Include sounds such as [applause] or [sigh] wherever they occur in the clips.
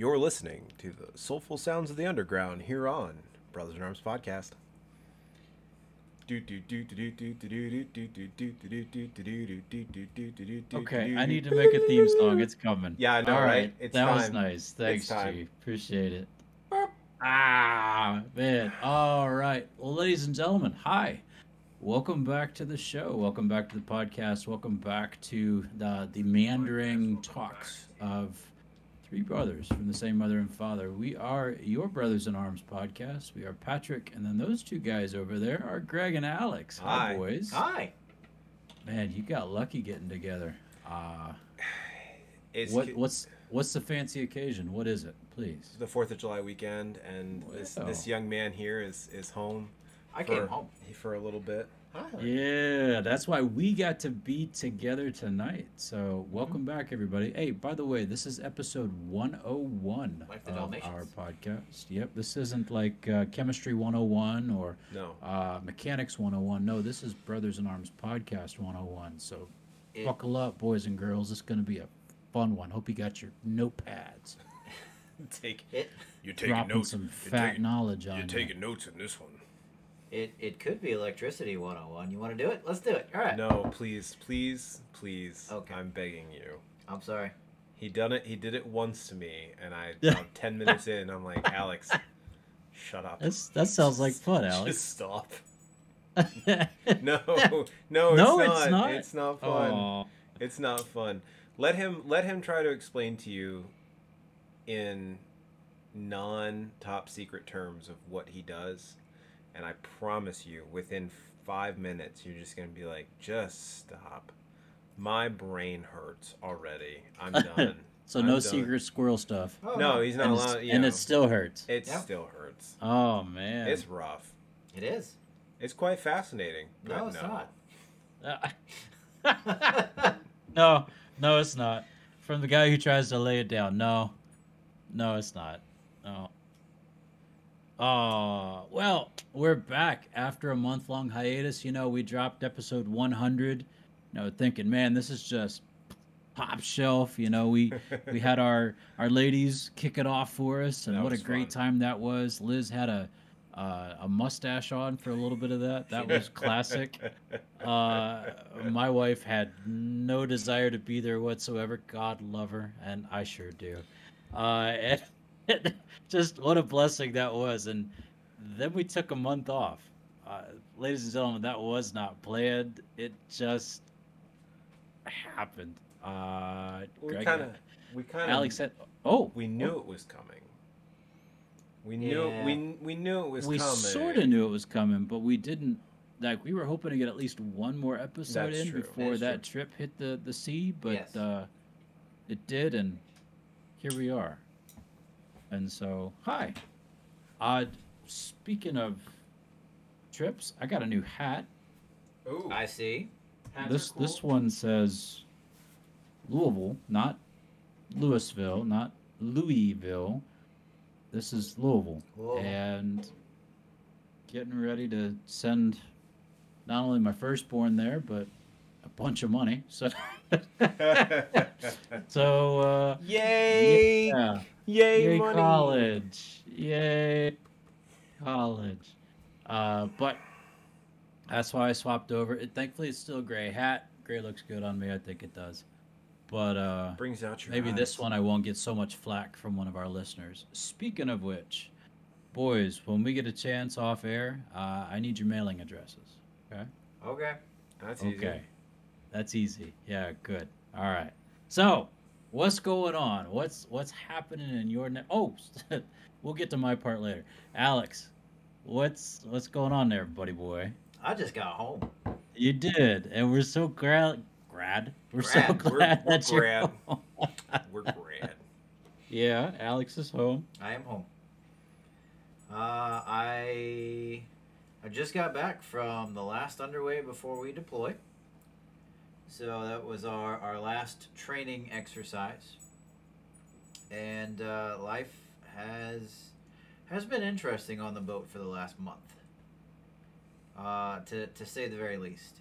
You're listening to the soulful sounds of the underground here on Brothers in Arms podcast. Okay, I need to make a theme song. It's coming. Yeah, I know, All right? right, It's that was nice. Thanks, time. G. Appreciate it. Ah, man. All right. Well, ladies and gentlemen, hi. Welcome back to the show. Welcome back to the podcast. Welcome back to the, the meandering talks of three brothers from the same mother and father. We are your Brothers in Arms podcast. We are Patrick, and then those two guys over there are Greg and Alex. Hi. boys. Hi. Man, you got lucky getting together. Uh, It's what what's what's the fancy occasion? What is it, please? the Fourth of July weekend, and this this young man here is is home. I for, came home. for a little bit. Hi. Yeah, that's why we got to be together tonight. So welcome back, everybody. Hey, by the way, this is episode 101 Like of Dalmatians. our podcast. Yep, this isn't like uh, chemistry 101 or No. uh, mechanics 101. No, this is Brothers in Arms podcast 101. So It- buckle up, boys and girls. It's going to be a fun one. Hope you got your notepads. [laughs] Take It you're taking Dropping some fat knowledge on you. You're taking notes in this one. It it could be electricity 101. You want to do it? Let's do it. All right. No, please, please, please. Okay. I'm begging you. I'm sorry. He done it. He did it once to me, and I about ten minutes in, I'm like, [laughs] Alex, shut up. That's, that sounds like [laughs] fun, Alex. Just stop. [laughs] No, no, it's No, not. it's not. It's not fun. Aw. It's not fun. Let him let him try to explain to you in non top secret terms of what he does, and I promise you, within five minutes, you're just gonna be like, just stop. My brain hurts already. I'm [laughs] done. So I'm no done. secret squirrel stuff. Oh, No, he's not and, allowed. You and know, it still hurts. it Yeah. still hurts. Oh man. It's rough. It is. It's quite fascinating. No, it's not. [laughs] no, no, it's not. From the guy who tries to lay it down. No, no, it's not. No. Oh, well, we're back after a month long hiatus. You know, we dropped episode 100. You know, thinking, man, this is just top shelf. You know, we we had [laughs] our our ladies kick it off for us, and That what a great fun. time that was. Liz had a uh, a mustache on for a little bit of that. That was classic. Uh, my wife had no desire to be there whatsoever. God love her, and I sure do. Uh, and [laughs] just what a blessing that was. And then we took a month off. Uh, ladies and gentlemen, that was not planned. It just happened. Uh, we Greg- kind of, we kind of, Alex said, "Oh, we knew it was coming. We knew Yeah. we we knew it was coming. we coming. sort of knew it was coming, but we didn't. Like we were hoping to get at least one more episode That's in true. before That's that trip hit the the sea, but Yes. uh, it did, and here we are. And so, hi. Uh, speaking of trips, I got a new hat. Ooh, I see. hats this cool. this one says Louisville, not Louisville, not Louisville. This is Louisville, Whoa. and getting ready to send not only my firstborn there, but a bunch of money. [laughs] So, [laughs] [laughs] so uh, Yay! yeah, Yay, yay money! college, yay college. Uh, but that's why I swapped over. It, thankfully, it's still a gray hat. Gray looks good on me. I think it does. But uh, Brings out your maybe this one I won't get so much flack from one of our listeners. Speaking of which, boys, when we get a chance off air, uh, I need your mailing addresses. Okay. Okay. That's easy. Okay. That's easy. Yeah, good. All right. So, what's going on? What's what's happening in your ne- Oh, [laughs] we'll get to my part later. Alex, what's what's going on there, buddy boy? I just got home. You did, and we're so glad. Grad. We're so Grad. We're- glad we're that you're grad. home. [laughs] We're grand. yeah, Alex is home. I am home. Uh, I I just got back from the last underway before we deploy. So that was our, our last training exercise. And uh, life has has been interesting on the boat for the last month. Uh, to, to say the very least.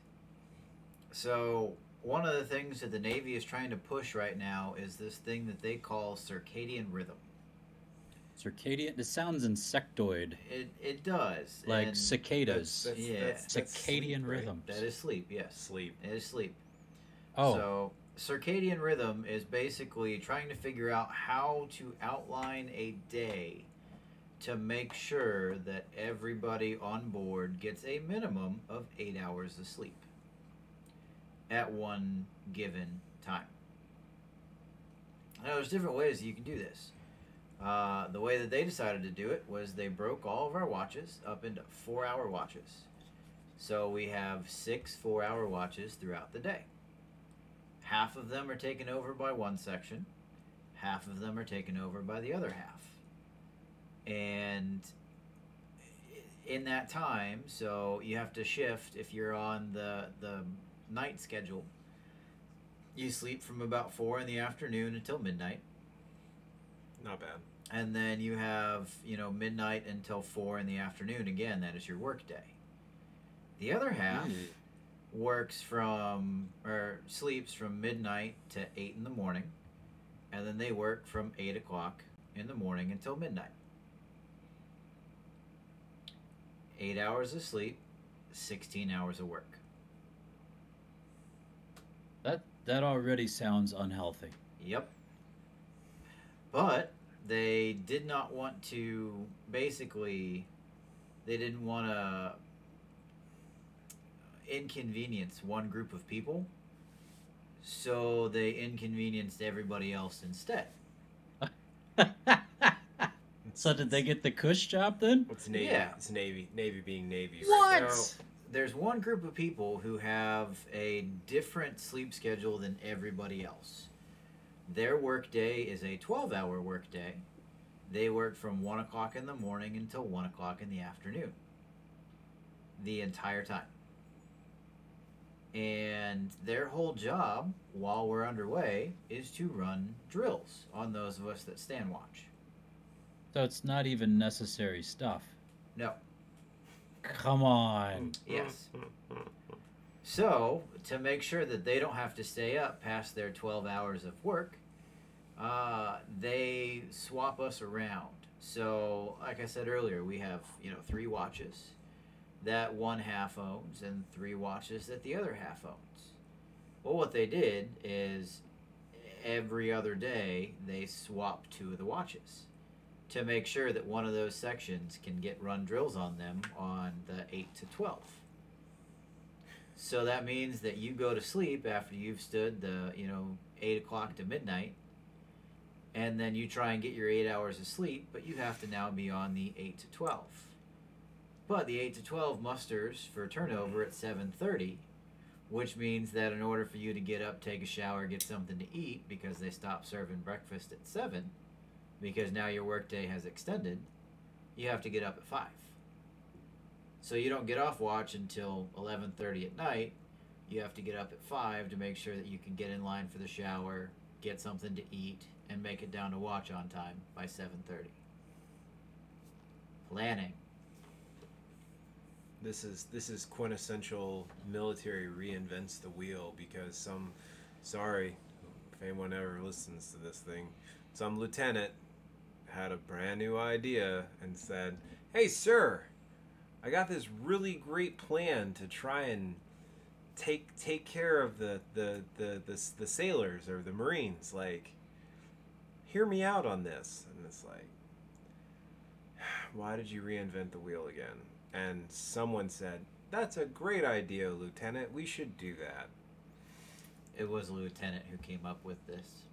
So one of the things that the Navy is trying to push right now is this thing that they call circadian rhythm. Circadian. It sounds insectoid, It it does. like and cicadas. That's- Yeah. that's- that's Circadian sleep, right? rhythms. that is sleep. Yes, Sleep. it is sleep. Oh, So circadian rhythm is basically trying to figure out how to outline a day to make sure that everybody on board gets a minimum of eight hours of sleep at one given time. Now, there's different ways you can do this. Uh, the way that they decided to do it was they broke all of our watches up into four hour watches. So we have six four hour watches throughout the day. Half of them are taken over by one section, half of them are taken over by the other half. And in that time, so you have to shift if you're on the the night schedule. You sleep from about four in the afternoon until midnight, Not bad. and then you have you know midnight until four in the afternoon. Again, that is your work day. The other half Hmm. Works from or sleeps from midnight to eight in the morning, and then they work from eight o'clock in the morning until midnight. Eight hours of sleep, sixteen hours of work. that that already sounds unhealthy. Yep. But they did not want to basically they didn't want to inconvenience one group of people. So they inconvenienced everybody else instead. [laughs] so did they get the cush job then? It's Navy. Yeah. It's Navy. Navy being Navy. What? now. So there's one group of people who have a different sleep schedule than everybody else. Their work day is a 12 hour work day. They work from 1 o'clock in the morning until 1 o'clock in the afternoon. The entire time. And their whole job while we're underway is to run drills on those of us that stand watch. So it's not even necessary stuff. No. Come on. Yes. So, to make sure that they don't have to stay up past their 12 hours of work, uh, they swap us around. So, like I said earlier, we have, you know, three watches that one half owns and three watches that the other half owns. Well, what they did is every other day they swap two of the watches to make sure that one of those sections can get run drills on them on the 8 to 12. So that means that you go to sleep after you've stood the, you know, 8 o'clock to midnight, and then you try and get your 8 hours of sleep, but you have to now be on the 8 to 12. But the 8 to 12 musters for turnover at 7.30, which means that in order for you to get up, take a shower, get something to eat, because they stop serving breakfast at 7, because now your workday has extended, you have to get up at 5. So you don't get off watch until 11:30 at night. You have to get up at 5 to make sure that you can get in line for the shower, get something to eat and make it down to watch on time by 7:30. Planning. This is this is quintessential military reinvents the wheel because some sorry if anyone ever listens to this thing, some lieutenant had a brand new idea and said, "Hey sir, I got this really great plan to try and take take care of the the the the, the sailors or the marines like hear me out on this." And it's like [sighs] why did you reinvent the wheel again? And someone said, That's a great idea, Lieutenant. We should do that. It was a lieutenant who came up with this.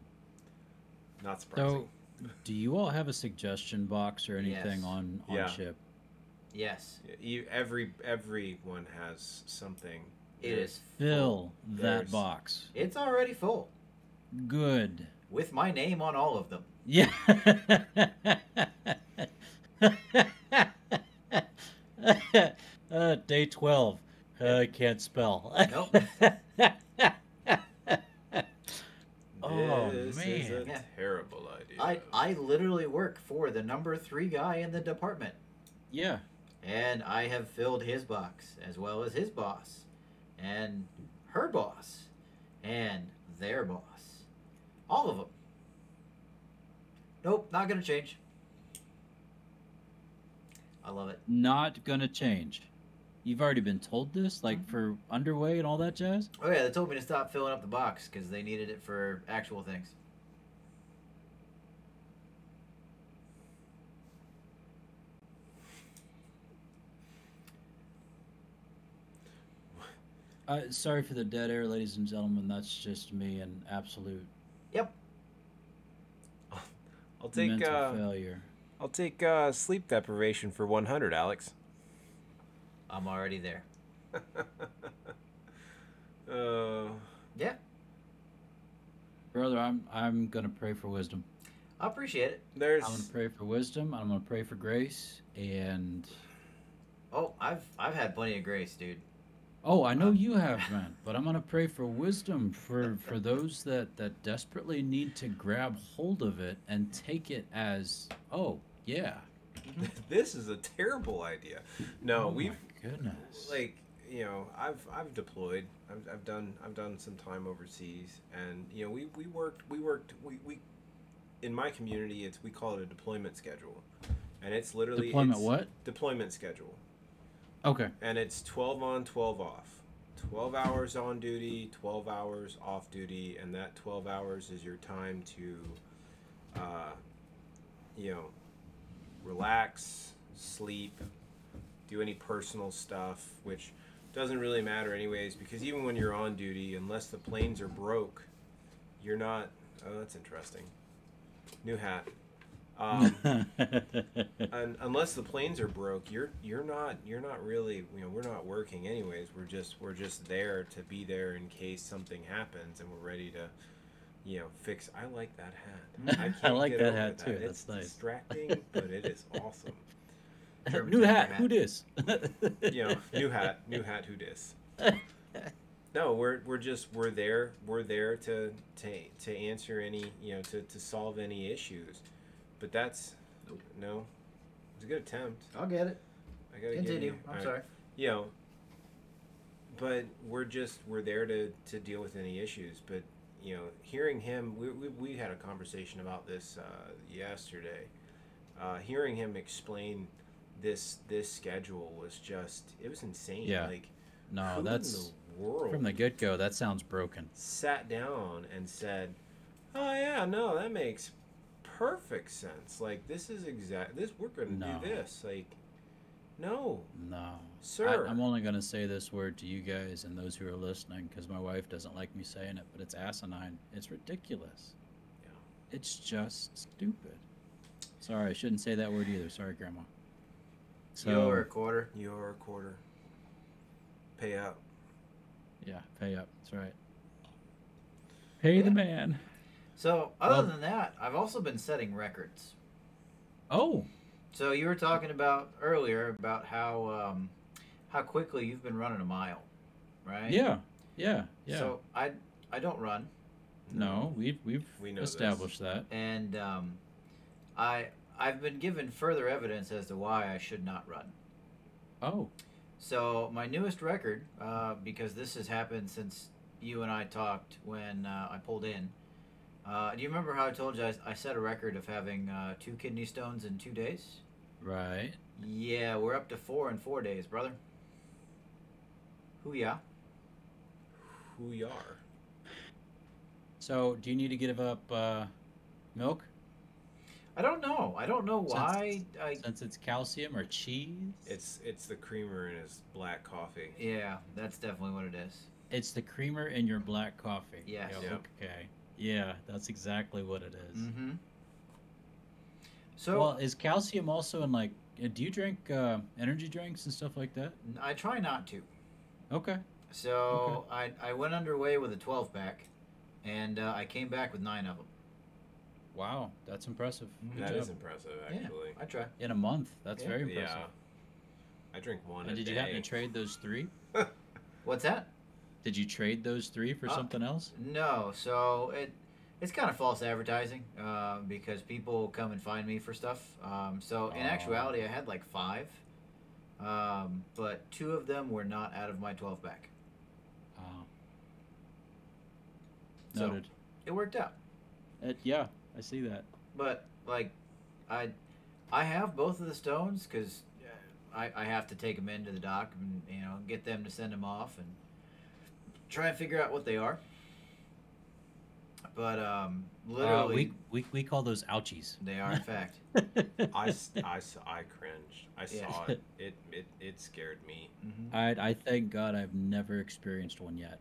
Not surprising. So, do you all have a suggestion box or anything Yes. on on Yeah. ship? Yes, You- every everyone has something. it is Fill that There's- box. It's already full Good. with my name on all of them. Yeah. [laughs] [laughs] uh, day 12. Uh, I can't spell. Nope. [laughs] Oh, this is man. a Yeah. terrible idea. I I literally work for the number 3 guy in the department. yeah. And I have filled his box as well as his boss and her boss and their boss. All of them. Nope, not going to change. Love it. Not gonna change. You've already been told this, like Mhm. for underway and all that jazz. Oh yeah, they told me to stop filling up the box because they needed it for actual things. Uh, sorry for the dead air, ladies and gentlemen. That's just me and absolute Yep. [laughs] I'll take mental uh, failure. I'll take uh, sleep deprivation for 100, Alex. I'm already there. Uh, [laughs] Yeah, Brother, I'm I'm gonna pray for wisdom. I appreciate it. there's I'm gonna pray for wisdom. I'm gonna pray for grace, and Oh, I've I've had plenty of grace, dude. oh, I know you have, man. But I'm gonna pray for wisdom for for those that that desperately need to grab hold of it and take it as, oh yeah. [laughs] this is a terrible idea. No, oh we've my goodness. like you know I've I've deployed. I've, I've done I've done some time overseas, and you know we, we worked we worked we, we in my community it's we call it a deployment schedule, and it's literally deployment. it's What? deployment schedule, Okay. and it's twelve on twelve off. 12 hours on duty, 12 hours off duty, and that 12 hours is your time to, uh, you know, relax, sleep, do any personal stuff, which doesn't really matter anyways, because even when you're on duty, unless the planes are broke, you're not. Oh, that's interesting. New hat. Um, [laughs] and unless the planes are broke, you're you're not you're not really you know we're not working anyways. We're just we're just there to be there in case something happens, and we're ready to, you know, fix. I like that hat. [laughs] I can't like get that over hat, too. It's That's nice. distracting, [laughs] but it is awesome. [laughs] German New hat. hat. Who dis? You know, new hat, new hat. Who dis? No, we're we're just we're there we're there to to to answer any you know to to solve any issues, but that's Nope. no, it's a good attempt. I'll get it. I gotta give Continue. you- I'm alright. sorry. you know but we're just we're there to to deal with any issues but you know hearing him we, we, we had a conversation about this uh, yesterday uh, hearing him explain this this schedule was just it was insane Yeah. like No, that's in the world from the get go. That sounds broken. sat down and said oh yeah no that makes perfect sense like this is exact this we're gonna No. do this like no No. sir I, I'm only going to say this word to you guys and those who are listening because my wife doesn't like me saying it, but it's asinine. It's ridiculous. Yeah. It's just stupid. Sorry, I shouldn't say that word either. Sorry, Grandma. So, You're a quarter. You're a quarter. Pay up. yeah, pay up. That's right. Pay Yeah. the man. So other Well- than that, I've also been setting records. Oh, So you were talking about earlier about how um, how quickly you've been running a mile, right? yeah, yeah, yeah. So I I don't run, no, we've we've We know this. established that. and um, I I've been given further evidence as to why I should not run. Oh, So my newest record, uh, because this has happened since you and I talked when uh, I pulled in. Uh, do you remember how I told you I, I set a record of having uh, two kidney stones in two days? Right. Yeah, we're up to four in four days, brother. Who ya? Who you are? So, do you need to give up uh, milk I don't know. I don't know why. I since it's calcium or cheese? It's it's the creamer in his black coffee. yeah, that's definitely what it is. It's the creamer in your black coffee. Yes. Yep, Yep. Okay. Yeah, that's exactly what it is. Mm-hmm. So well, is calcium also in like? uh, Do you drink uh, energy drinks and stuff like that? I try not to. Okay. So I I went underway with a 12 pack, and uh, I came back with nine of them. Wow, that's impressive. Mhm. Good That job. is impressive, Yeah. actually. I try. In a month, that's Yeah. very impressive. Yeah. I drink one And a did day. you happen to trade those three? [laughs] What's that? Did you trade those three for Uh, something else? No. So it it's kind of false advertising uh, because people come and find me for stuff. Um, so in actuality, I had like five, um, but two of them were not out of my 12 pack. Oh, So noted. it worked out. It, yeah, I see that. But like, I I have both of the stones because I, I have to take them into the dock and you know get them to send them off and try and figure out what they are. But um, Uh, literally, we, we we call those ouchies. they are in fact. [laughs] I, I, I cringed. I Yeah. saw it. [laughs] It it it scared me. hmm I I thank God I've never experienced one yet.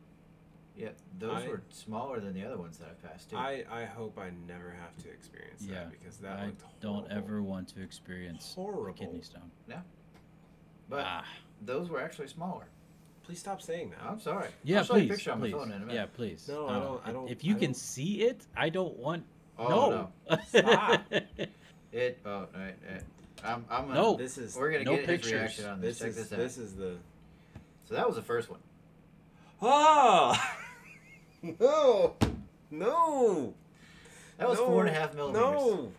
Yeah, those I- were smaller than the other ones that I've passed too. I I hope I never have to experience Yeah, that because that I looked don't ever want to experience a horrible. kidney stone. Yeah. But ah, those were actually smaller. Please stop saying that. I'm sorry. yeah, I'll show please, you a picture on my please. phone in a minute. Yeah, please. No, I um, don't- I don't- If you I can don't- see it, I don't want. Oh no. no. [laughs] Stop. It. Oh, all right, all right. I'm. I'm gonna, No. This is We're gonna No get pictures. his reaction on this. this Check is this out. this is the So that was the first one. oh [laughs] no no That was no, four and a half millimeters. No.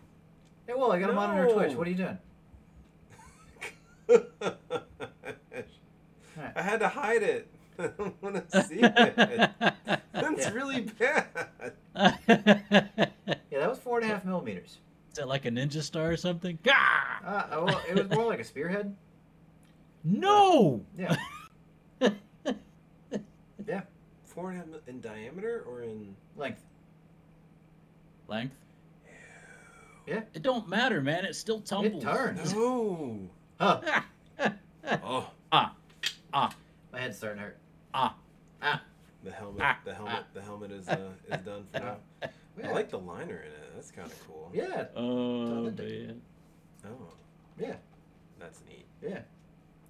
Hey, well, I got him on under Twitch. What are you doing? [laughs] I had to hide it. [laughs] I don't want to [laughs] see it. That's Yeah. really bad. [laughs] Yeah, that was four and a half millimeters. Is that like a ninja star or something? Gah! Uh, oh, well, it was more like a spearhead. No. Yeah. yeah. Four and a half mil- in diameter or in? Length. Length. Yeah. It don't matter, man. It still tumbles. It turns. No. Huh. Oh, My head's starting to hurt. Ah. Ah. The helmet. Ah. The helmet. The helmet is uh, is done for now. Yeah. [laughs] I like the liner in it. That's kind of cool. Yeah. oh Done man. Oh. Yeah. That's neat. Yeah.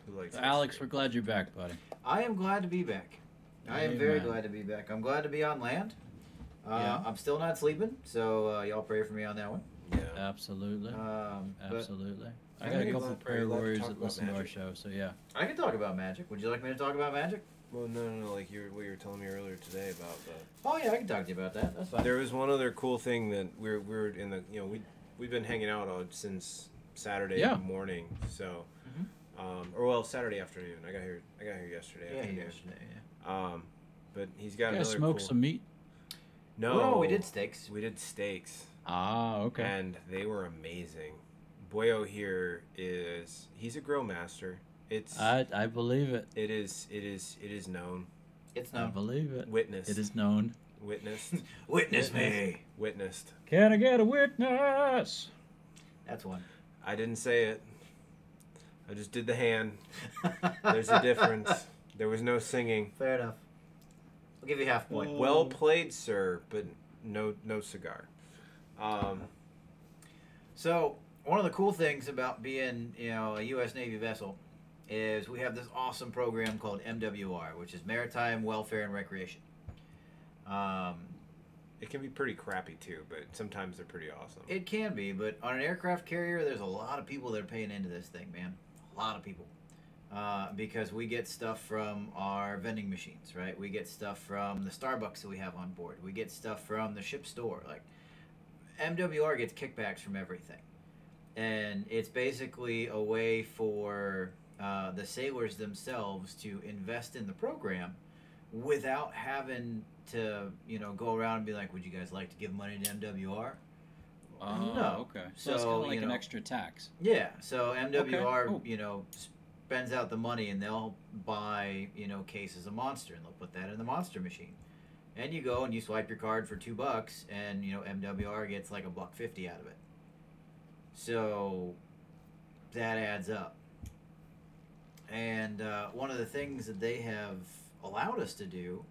Who likes Alex, history? we're glad you're back, buddy. I am glad to be back. I am very glad to be back. I'm glad to be on land. Uh, Yeah. I'm still not sleeping, so uh, y'all pray for me on that one. Yeah. Absolutely. Um, but Absolutely. I got a couple allowed- are prayer you allowed to warriors talk that about listen to our show, so yeah. I can talk about magic. Would you like me to talk about magic? Well, no, no, no. Like you, were- what you were telling me earlier today about the. Oh yeah, I can talk to you about that. That's fine. There was one other cool thing that we're we're in the you know we we've been hanging out on since Saturday Yeah. morning. So, Mhm. um, or well, Saturday afternoon. I got here. I got here yesterday yeah, afternoon. yesterday. Yeah. Um, but he's got You guys another smoke cool. some meat? No, Oh, we did steaks. We did steaks, Ah, okay. and they were amazing. Boyo here is he's a grill master. It's I I believe it. it is it is it is known, It's I not. believe it. witnessed, It is known. witnessed, [laughs] Witness me. [laughs] witnessed. Can I get a witness? That's one. I didn't say it. I just did the hand. [laughs] There's a difference. There was no singing. Fair enough. I'll give you half point. Well played, sir, but no no cigar. Um, So one of the cool things about being, you know, a U.S. Navy vessel is we have this awesome program called MWR, which is Maritime Welfare and Recreation. Um, it can be pretty crappy too, but sometimes they're pretty awesome. it can be, but on an aircraft carrier, there's a lot of people that are paying into this thing, man. A lot of people. Uh, because we get stuff from our vending machines, right? We get stuff from the Starbucks that we have on board. We get stuff from the ship store. Like, MWR gets kickbacks from everything. And it's basically a way for uh, the sailors themselves to invest in the program without having to, you know, go around and be like, would you guys like to give money to MWR? Oh, No. okay. So, it's kind of like you an extra tax. Yeah, so MWR, cool. you know, spends out the money and they'll buy, you know, cases of Monster and they'll put that in the Monster machine. And you go and you swipe your card for two bucks and, you know, MWR gets like a buck fifty out of it. So that adds up. And uh, one of the things that they have allowed us to do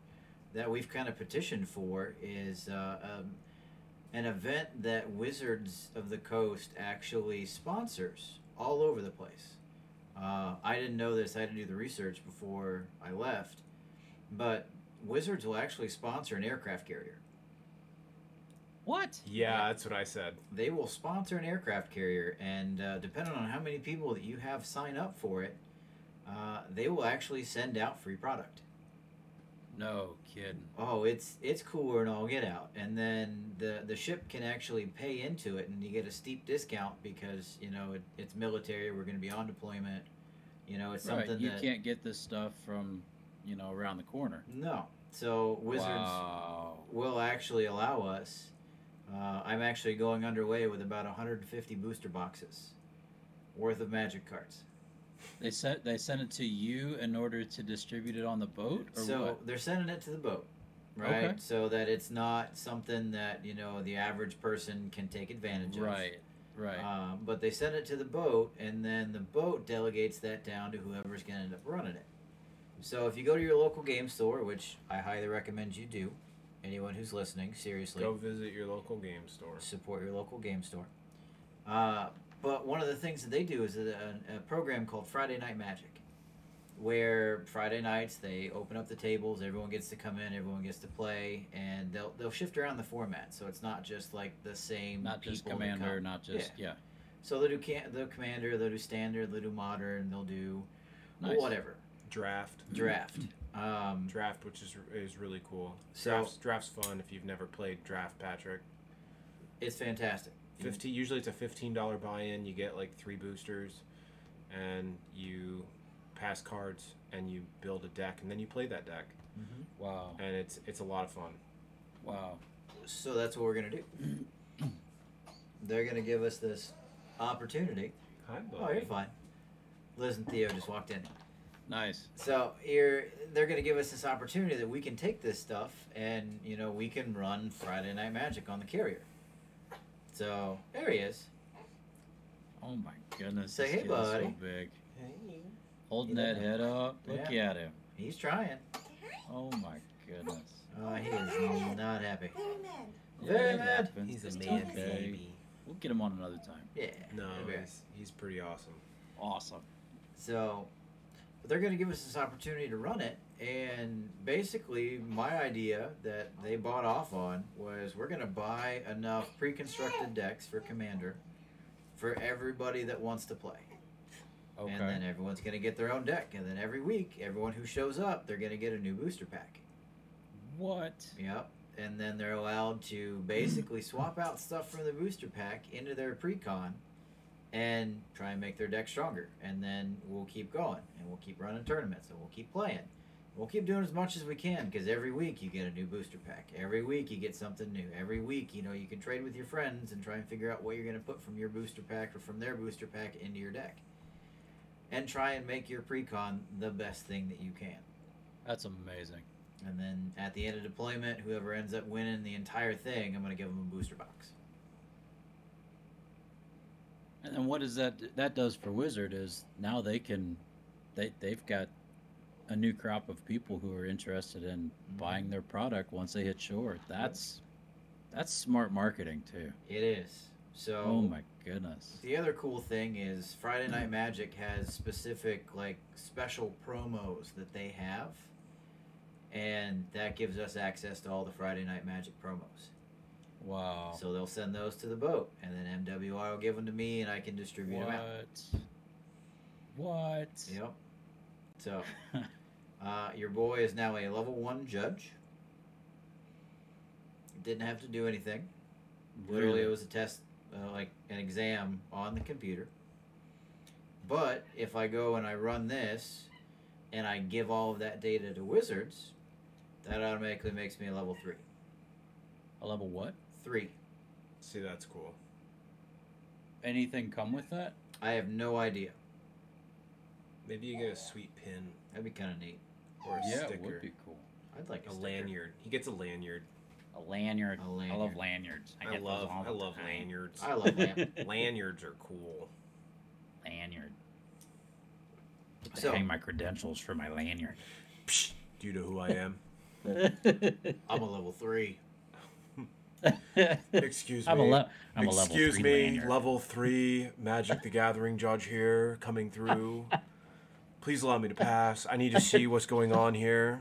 that we've kind of petitioned for is uh, um, an event that Wizards of the Coast actually sponsors all over the place. Uh, I didn't know this. I to do the research before I left, but Wizards will actually sponsor an aircraft carrier. What? yeah, that's what I said. They will sponsor an aircraft carrier, and uh, depending on how many people that you have sign up for it, uh, they will actually send out free product. No kidding. Oh, it's it's cooler and all get out, and then the the ship can actually pay into it, and you get a steep discount because you know it, it's military. We're going to be on deployment. You know, it's Right. something You that can't get this stuff from, you know, around the corner. no. So Wizards Wow. will actually allow us. Uh, I'm actually going underway with about 150 booster boxes worth of Magic cards. They sent they sent it to you in order to distribute it on the boat, or so what? they're sending it to the boat, right? Okay. So that it's not something that you know the average person can take advantage of. Right, right. Um, but they send it to the boat, and then the boat delegates that down to whoever's going to end up running it. So if you go to your local game store, which I highly recommend you do, anyone who's listening, seriously, Go visit your local game store. support your local game store. Uh, but one of the things that they do is a, a, a program called Friday Night Magic, where Friday nights they open up the tables, everyone gets to come in, everyone gets to play, and they'll they'll shift around the format, so it's not just like the same. not just people that commander, come. not just yeah. So they'll do can- they'll commander, they'll do standard, they'll do modern, they'll do Nice. whatever Draft. draft. Um, Draft, which is is really cool. So- Draft's, draft's fun if you've never played Draft, Patrick. it's fantastic. Fifteen. Usually it's a fifteen dollar buy-in. You get like three boosters, and you pass cards, and you build a deck, and then you play that deck, Wow, and it's it's a lot of fun. wow. So that's what we're gonna do. [coughs] They're gonna give us this opportunity. Hi, buddy. Oh, you're fine. Liz and Theo just walked in. Nice. So here they're gonna give us this opportunity that we can take this stuff and you know we can run Friday Night Magic on the carrier. So there he is. Oh my goodness. Say, this "Hey, buddy." So big. Hey. Holding that know. head up. Look Yeah. at him. He's trying. Oh my goodness. Oh, he is not happy. Very mad. Very it mad. He's a It's man okay. baby. We'll get him on another time. Yeah. No, he's, he's pretty awesome. Awesome. So, but they're going to give us this opportunity to run it. And basically, my idea that they bought off on was we're going to buy enough pre constructed decks for Commander for everybody that wants to play. Okay. And then everyone's going to get their own deck. And then every week, everyone who shows up, they're going to get a new booster pack. what? Yep. And then they're allowed to basically swap out stuff from the booster pack into their pre-con and try and make their deck stronger. And then we'll keep going and we'll keep running tournaments and we'll keep playing. We'll keep doing as much as we can because every week you get a new booster pack. Every week you get something new. Every week, you know, you can trade with your friends and try and figure out what you're going to put from your booster pack or from their booster pack into your deck. And try and make your pre-con the best thing that you can. That's amazing. And then at the end of deployment, whoever ends up winning the entire thing, I'm going to give them a booster box. And what does that that does for Wizard is now they can they they've got a new crop of people who are interested in Mhm. buying their product once they hit shore. That's that's smart marketing too. It is. So Oh my goodness. the other cool thing is Friday Night Magic has specific like special promos that they have. And that gives us access to all the Friday Night Magic promos. Wow. So they'll send those to the boat, and then MWR will give them to me, and I can distribute them out. What? What? Yep. So [laughs] Uh, your boy is now a level one judge. Didn't have to do anything. Literally, Really? it was a test, uh, like an exam on the computer. But if I go and I run this, and I give all of that data to wizards, that automatically makes me a level three. a level what? Three. See, that's cool. Anything come with that? I have no idea. Maybe you get a sweet pin That'd be kind of neat. or a yeah, sticker. it would be cool. I'd like a, a sticker. lanyard. He gets a lanyard. A lanyard. A I lanyard. love lanyards. I, I, get love those all I the love time. lanyards. I love lamp. [laughs] [laughs] lanyards are cool. lanyard. I So- hang my credentials for my lanyard. Psh, do you know who I am? [laughs] I'm a level three. [laughs] Excuse I'm a, me. le- I'm a level Excuse me, level three Magic the Gathering judge here coming through. [laughs] Please allow me to pass. I need to see what's going on here.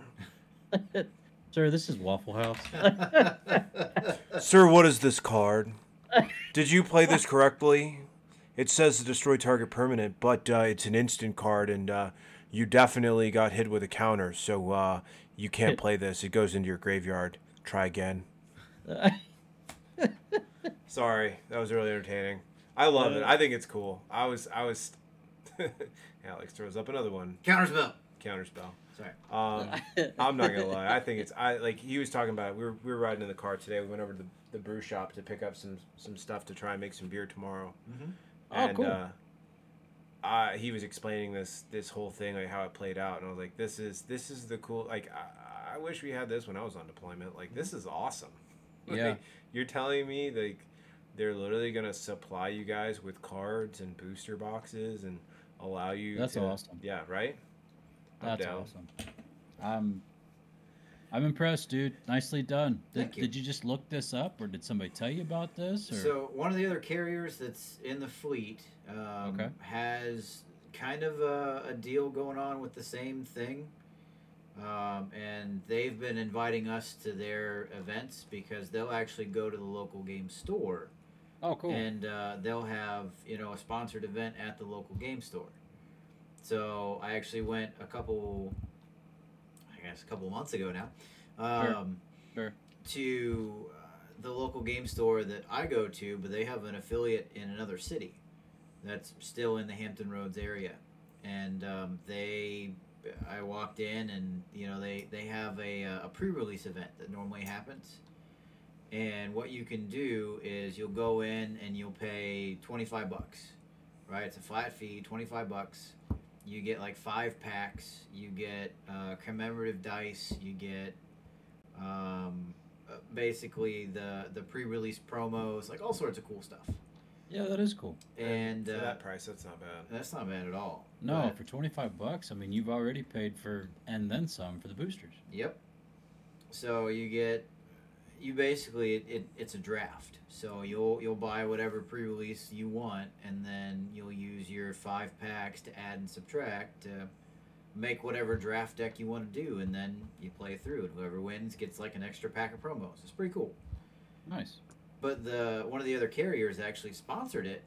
[laughs] Sir, this is Waffle House. Sir, what is this card? Did you play this correctly? It says to destroy target permanent, but uh, it's an instant card, and uh, you definitely got hit with a counter, so uh, you can't play this. It goes into your graveyard. Try again. [laughs] Sorry, that was really entertaining. I love it. I think it's cool. I was, I was. [laughs] Alex throws up another one. Counterspell. Counterspell. Sorry. Um, I'm not gonna lie. I think it's I like he was talking about. It. We were we were riding in the car today. We went over to the, the brew shop to pick up some some stuff to try and make some beer tomorrow. Mhm. Oh, and cool. uh, uh, he was explaining this this whole thing like how it played out, and I was like, this is this is the cool. Like I, I wish we had this when I was on deployment. Like this is awesome. [laughs] Yeah. Like, you're telling me like they're literally gonna supply you guys with cards and booster boxes and allow you. That's to, awesome. Yeah. Right. I'm That's down. awesome. I'm I'm impressed, dude. Nicely done. Did, Thank you. did you just look this up, or did somebody tell you about this? Or So one of the other carriers that's in the fleet um, Okay. has kind of a, a deal going on with the same thing, um, and they've been inviting us to their events because they'll actually go to the local game store oh, cool. and uh, they'll have you know a sponsored event at the local game store. So I actually went a couple, I guess a couple months ago now, Sure. um, Sure. to uh, the local game store that I go to, but they have an affiliate in another city that's still in the Hampton Roads area, and um, they. I walked in and you know they, they have a, uh, a pre-release event that normally happens. And what you can do is you'll go in and you'll pay 25 bucks right? It's a flat fee 25 bucks. You get like five packs. You get uh, commemorative dice. You get um, uh, basically the the pre-release promos like all sorts of cool stuff yeah, that is cool. and for uh, that price, that's not bad. that's not bad at all No, But- for twenty five bucks, I mean, you've already paid for and then some for the boosters. Yep. So you get, you basically it, it, it's a draft. So you'll you'll buy whatever pre-release you want, and then you'll use your five packs to add and subtract to make whatever draft deck you want to do, and then you play through it. Whoever wins gets like an extra pack of promos. It's pretty cool. Nice. But the one of the other carriers actually sponsored it,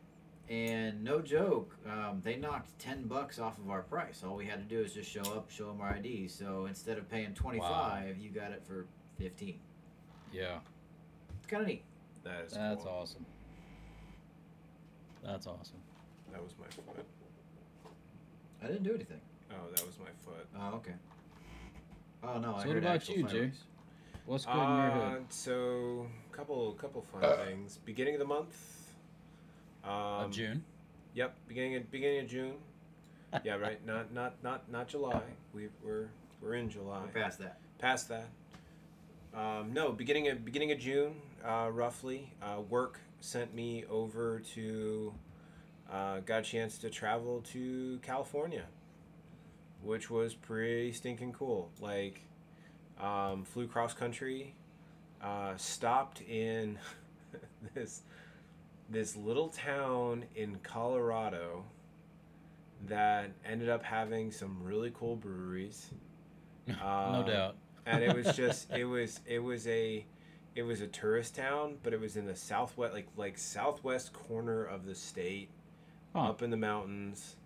and no joke, um, they knocked ten bucks off of our price. All we had to do is just show up, show them our ID. So instead of paying twenty five, you got it for fifteen. Yeah, It's kind of neat. That is. that's cool. awesome. That's awesome. That was my foot. I didn't do anything. Oh, that was my foot. Oh, okay. Oh no, I what heard about actual you, Jay? fireworks. What's good in your Uh, hood? so couple couple fun Uh. things. Beginning of the month. Um, Of June. Yep, beginning of beginning of June. yeah, right. Not not not not July. We we're we're in July. We're past that. Past that. Um, no, beginning of beginning of June, uh, roughly. Uh, work sent me over to. Uh, got a chance to travel to California, which was pretty stinking cool. Like, um, flew cross country, uh, stopped in [laughs] this this little town in Colorado that ended up having some really cool breweries. [laughs] no Um, doubt. and it was just [laughs] it was it was a it was a tourist town but it was in the southwest like like southwest corner of the state Huh. up in the mountains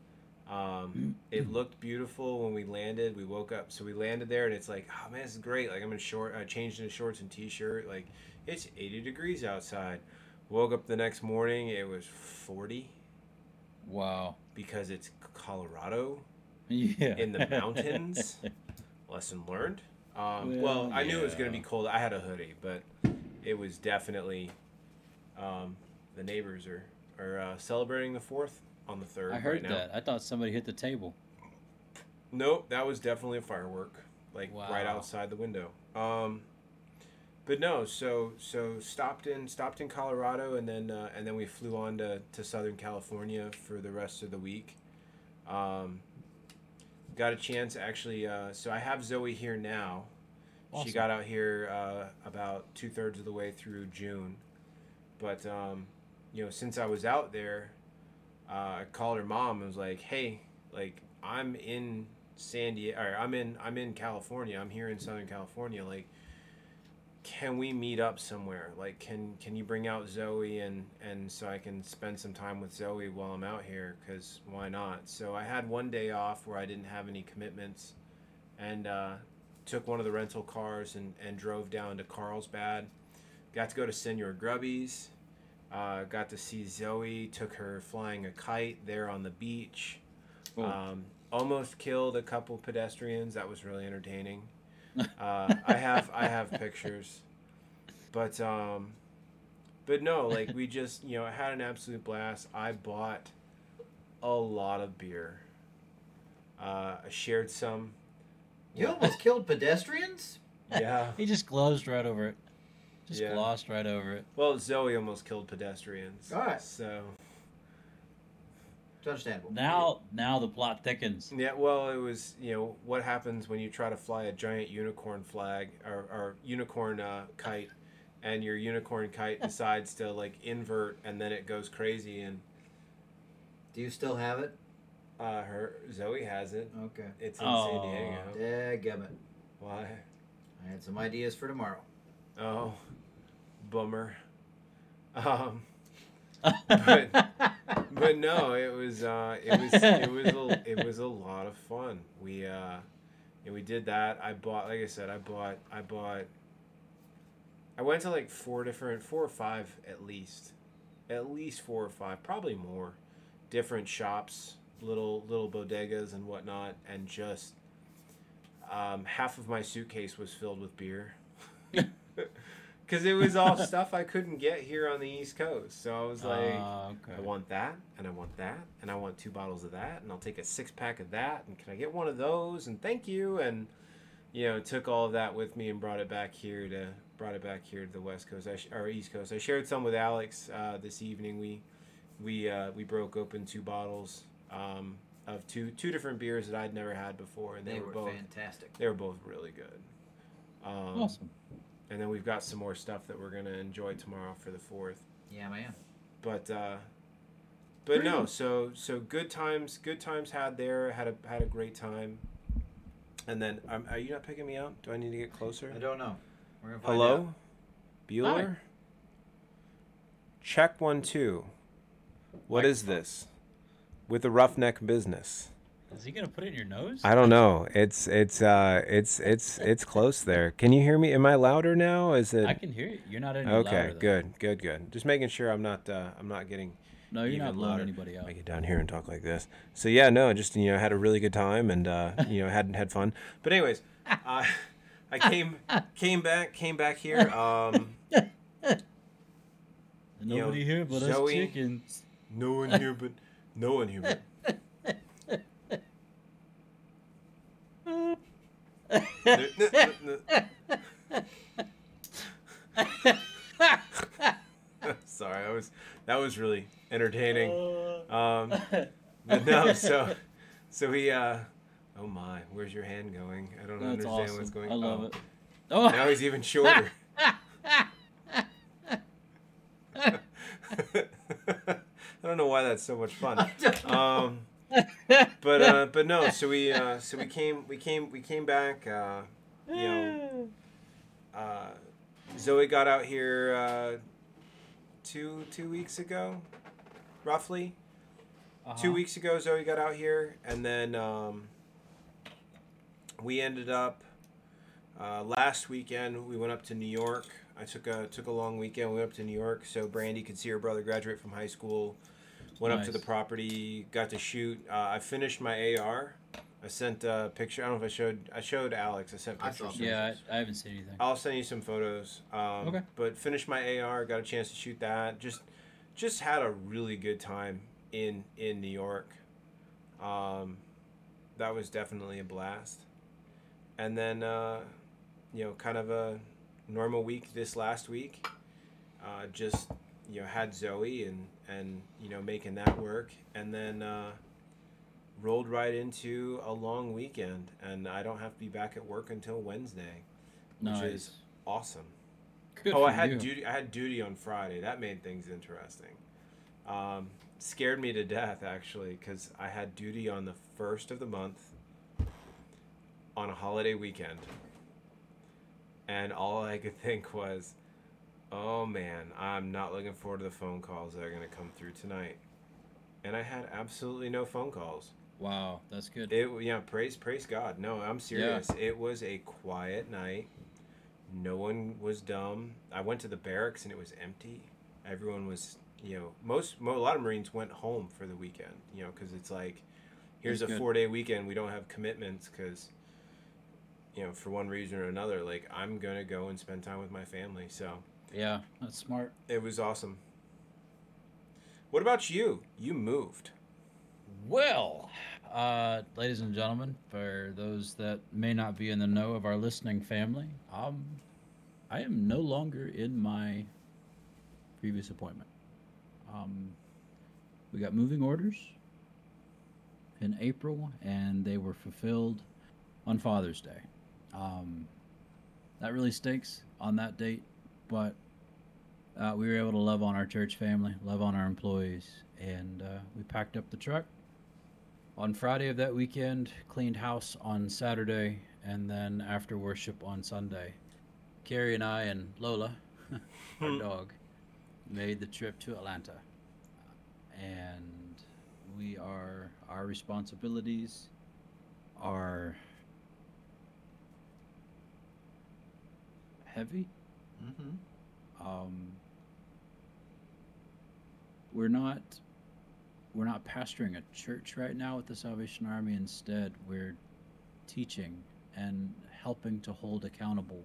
um, it looked beautiful when we landed we woke up so we landed there and it's like oh man this is great like i'm in short i changed into shorts and t-shirt like it's 80 degrees outside woke up the next morning it was 40 Wow. because it's colorado Yeah. in the mountains. [laughs] Lesson learned. Um, well, Well, I knew it was going to be cold. I had a hoodie, but it was definitely. Um, the neighbors are are uh, celebrating the fourth on the third. I heard right now. that. I thought somebody hit the table. Nope, that was definitely a firework, like right outside the window. Um, but no, so so stopped in stopped in Colorado, and then uh, and then we flew on to, to Southern California for the rest of the week. Um, got a chance actually. Uh, so I have Zoe here now. She got out here uh, about two thirds of the way through June, but um, you know since I was out there, uh, I called her mom and was like, "Hey, like I'm in San Diego, or I'm in I'm in California. I'm here in Southern California. Like, can we meet up somewhere? Like, can can you bring out Zoe and and so I can spend some time with Zoe while I'm out here? Cause why not? So I had one day off where I didn't have any commitments, and uh, took one of the rental cars and and drove down to Carlsbad. Got to go to Senor Grubby's. Uh, got to see Zoe. Took her flying a kite there on the beach. Um, almost killed a couple pedestrians. That was really entertaining. [laughs] Uh, I have I have pictures, but um, but no, like we just you know had an absolute blast. I bought a lot of beer. Uh, I shared some. You almost killed pedestrians? Yeah. He just glossed right over it. Just Yeah. glossed right over it. Well, Zoe almost killed pedestrians. All right. So It's understandable. Now, now the plot thickens. yeah, well, it was you know what happens when you try to fly a giant unicorn flag or, or unicorn uh, kite, and your unicorn kite [laughs] decides to like invert and then it goes crazy and Do you still have it? uh, her Zoe has it. Okay. It's in Oh. San Diego. Dadgummit. Why? I had some ideas for tomorrow. Oh, bummer. Um, but [laughs] but no, it was uh, it was it was a, it was a lot of fun. We uh, and we did that. I bought, like I said, I bought I bought. I went to like four different, four or five at least, at least four or five, probably more, different shops, little little bodegas and whatnot, and just um, half of my suitcase was filled with beer. [laughs] Because it was all stuff I couldn't get here on the East Coast. So I was like, Ah, okay. I want that, and I want that, and I want two bottles of that, and I'll take a six pack of that, and can I get one of those? And thank you. And you know, took all of that with me and brought it back here to brought it back here to the West Coast I sh- or East Coast. I shared some with Alex uh, this evening. We we uh, we broke open two bottles um, of two two different beers that I'd never had before, and they, They were, were both fantastic. they were both really good. Um, Awesome. And then we've got some more stuff that we're gonna enjoy tomorrow for the fourth. Yeah, man. But uh, but no, so so good times, good times had there. Had a had a great time. And then, um, are you not picking me up? Do I need to get closer? I don't know. We're gonna find Hello, out. Bueller. Check one two. What is Microphone. this? With the roughneck business. Is he gonna put it in your nose? I don't know. It's it's uh it's it's it's close there. Can you hear me? Am I louder now? Is it I can hear you. You're not any okay? louder, though. Good, good, good. Just making sure I'm not uh, I'm not getting No, you're not blowing louder. anybody out. I get down here and talk like this. So yeah, no, just you know, had a really good time and uh, [laughs] you know, hadn't had fun. But anyways, uh, I came came back came back here. [laughs] Um, you know, Nobody here but Zoe- us chickens. no one here, but no one here, but. [laughs] [laughs] Sorry, I was that was really entertaining. Um, but no, so so we uh oh my, where's your hand going? I don't That's understand awesome. what's going I love oh. it. Oh, Now he's even shorter. [laughs] [laughs] I don't know why that's so much fun. Um, but uh, [laughs] but no, so we uh, so we came we came we came back. Uh, you know, [sighs] uh, Zoe got out here uh, two two weeks ago, roughly. Uh-huh. Two weeks ago, Zoe got out here, and then um, we ended up uh, last weekend. We went up to New York. I took a took a long weekend. We went up to New York so Brandy could see her brother graduate from high school. Went up to the property, got to shoot. Uh, I finished my AR. I sent a picture. I don't know if I showed. I showed Alex. I sent I pictures. saw Yeah, I, I haven't seen anything. I'll send you some photos. Um, Okay. But finished my AR, got a chance to shoot that. Just, just had a really good time in in New York. Um, that was definitely a blast. And then, uh, you know, kind of a normal week this last week. Uh, just you know had Zoe and and you know making that work, and then. Uh, rolled right into a long weekend and I don't have to be back at work until Wednesday which is awesome. Good oh, I had you. duty. I had duty on Friday. That made things interesting. Um, scared me to death actually because I had duty on the first of the month on a holiday weekend, and all I could [laughs] think was, "Oh man, I'm not looking forward to the phone calls that are going to come through tonight." And I had absolutely no phone calls. Wow, that's good. It yeah, praise praise God. No, I'm serious. It was a quiet night. No one was dumb. I went to the barracks and it was empty. Everyone was, you know, most mo- a lot of Marines went home for the weekend, you know, cuz it's like here's That's a 4-day weekend. We don't have commitments cuz you know, for one reason or another, like I'm going to go and spend time with my family. So, Yeah, that's smart. it was awesome. What about you? You moved. Well, uh, ladies and gentlemen, for those that may not be in the know of our listening family, um, I am no longer in my previous appointment. Um, we got moving orders in April, and they were fulfilled on Father's Day. Um, that really stinks on that date, but uh, we were able to love on our church family, love on our employees, and uh, we packed up the truck on Friday of that weekend, cleaned house on Saturday, and then after worship on Sunday. Carrie and I and Lola, [laughs] our dog, made the trip to Atlanta. And we are, our responsibilities are heavy. Mm-hmm. Um, we're not we're not pastoring a church right now with the Salvation Army. Instead, we're teaching and helping to hold accountable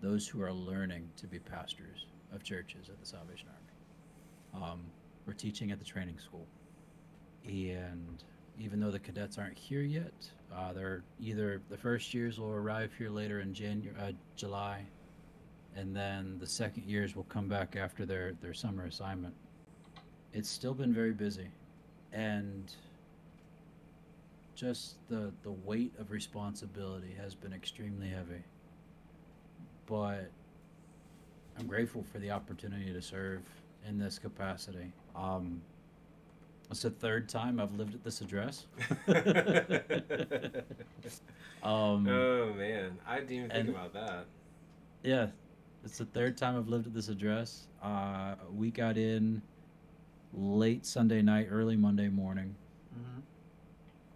those who are learning to be pastors of churches at the Salvation Army. Um, we're teaching at the training school, and even though the cadets aren't here yet, uh, they're either the first years will arrive here later in January, uh, July, and then the second years will come back after their their summer assignment. It's still been very busy, and just the the weight of responsibility has been extremely heavy. But I'm grateful for the opportunity to serve in this capacity. Um, it's the third time I've lived at this address. [laughs] [laughs] um, oh man, I didn't even think and- about that. Yeah, it's the third time I've lived at this address. Uh, we got in late Sunday night, early Monday morning. Mm-hmm.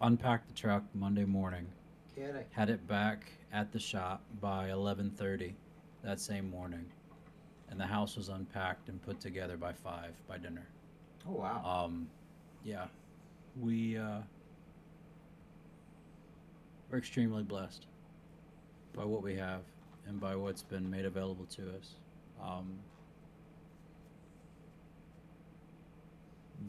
Unpacked the truck Monday morning. Kidding. Had it back at the shop by 11:30 that same morning, and the house was unpacked and put together by five by dinner. Oh wow. Um, yeah, we uh, we're extremely blessed by what we have and by what's been made available to us. Um,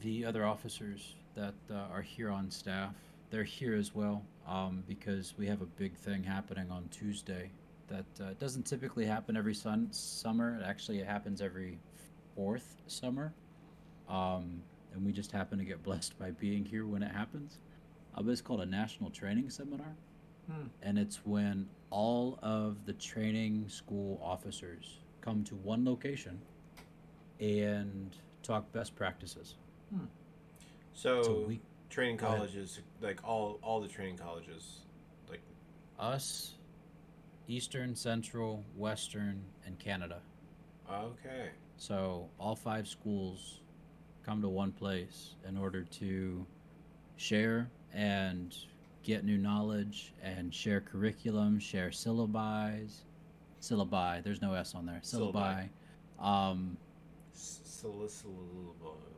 the other officers that uh, are here on staff, they're here as well um, because we have a big thing happening on Tuesday that uh, doesn't typically happen every sun- summer. It actually happens every fourth summer. Um, and we just happen to get [laughs] blessed by being here when it happens. Uh, but it's called a national training seminar, Hmm. and it's when all of the training school officers come to one location and talk best practices. So, So we, training colleges, like all all the training colleges, like us, Eastern, Central, Western, and Canada. okay, So all five schools come to one place in order to share and get new knowledge and share curriculum, share syllabi. Syllabi. There's no S on there. Syllabi. Um,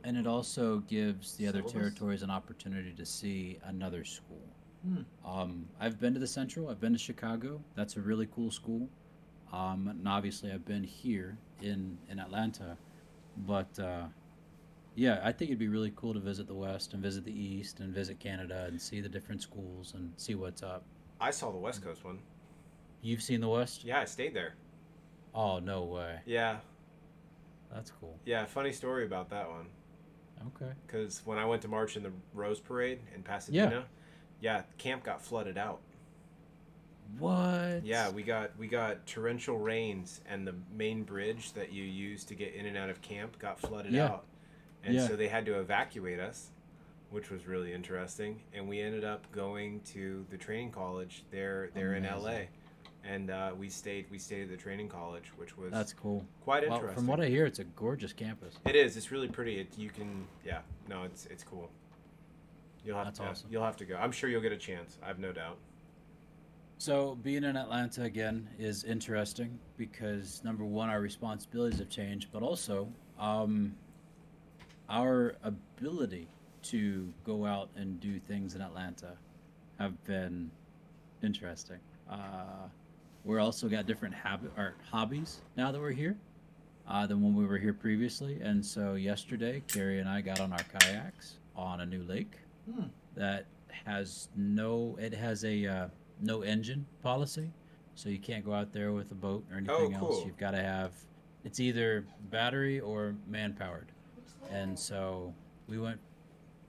and it also gives the other territories an opportunity to see another school. Hmm. Um, I've been to the Central. I've been to Chicago. That's a really cool school. Um, and obviously, I've been here in in Atlanta. But uh, yeah, I think it'd be really cool to visit the West and visit the East and visit Canada and see the different schools and see what's up. I saw the West Coast one. You've seen the West? Yeah, I stayed there. Oh no way! Yeah, That's cool. yeah. Funny story about that one. Okay. Because when I went to march in the Rose Parade in Pasadena, yeah, camp got flooded out. What? Yeah, we got we got torrential rains, and the main bridge that you use to get in and out of camp got flooded Yeah. out, and Yeah. so they had to evacuate us, which was really interesting. And we ended up going to the training college there there in Amazing. LA, and uh, we stayed we stayed at the training college, which was That's cool. quite Well, interesting. from what I hear, it's a gorgeous campus. It is. It's really pretty. It, you can, yeah. No, it's it's cool. You'll have That's to. awesome. You'll have to go. I'm sure you'll get a chance. I've no doubt. So being in Atlanta again is interesting because number one, our responsibilities have changed, but also um, our ability to go out and do things in Atlanta have been interesting. Uh, we're also got different habit or hobbies now that we're here uh, than when we were here previously, and so yesterday, Carrie and I got on our kayaks on a new lake Hmm. that has no. It has a uh, no engine policy, so you can't go out there with a boat or anything else. cool. You've got to have. It's either battery or man powered, and so we went.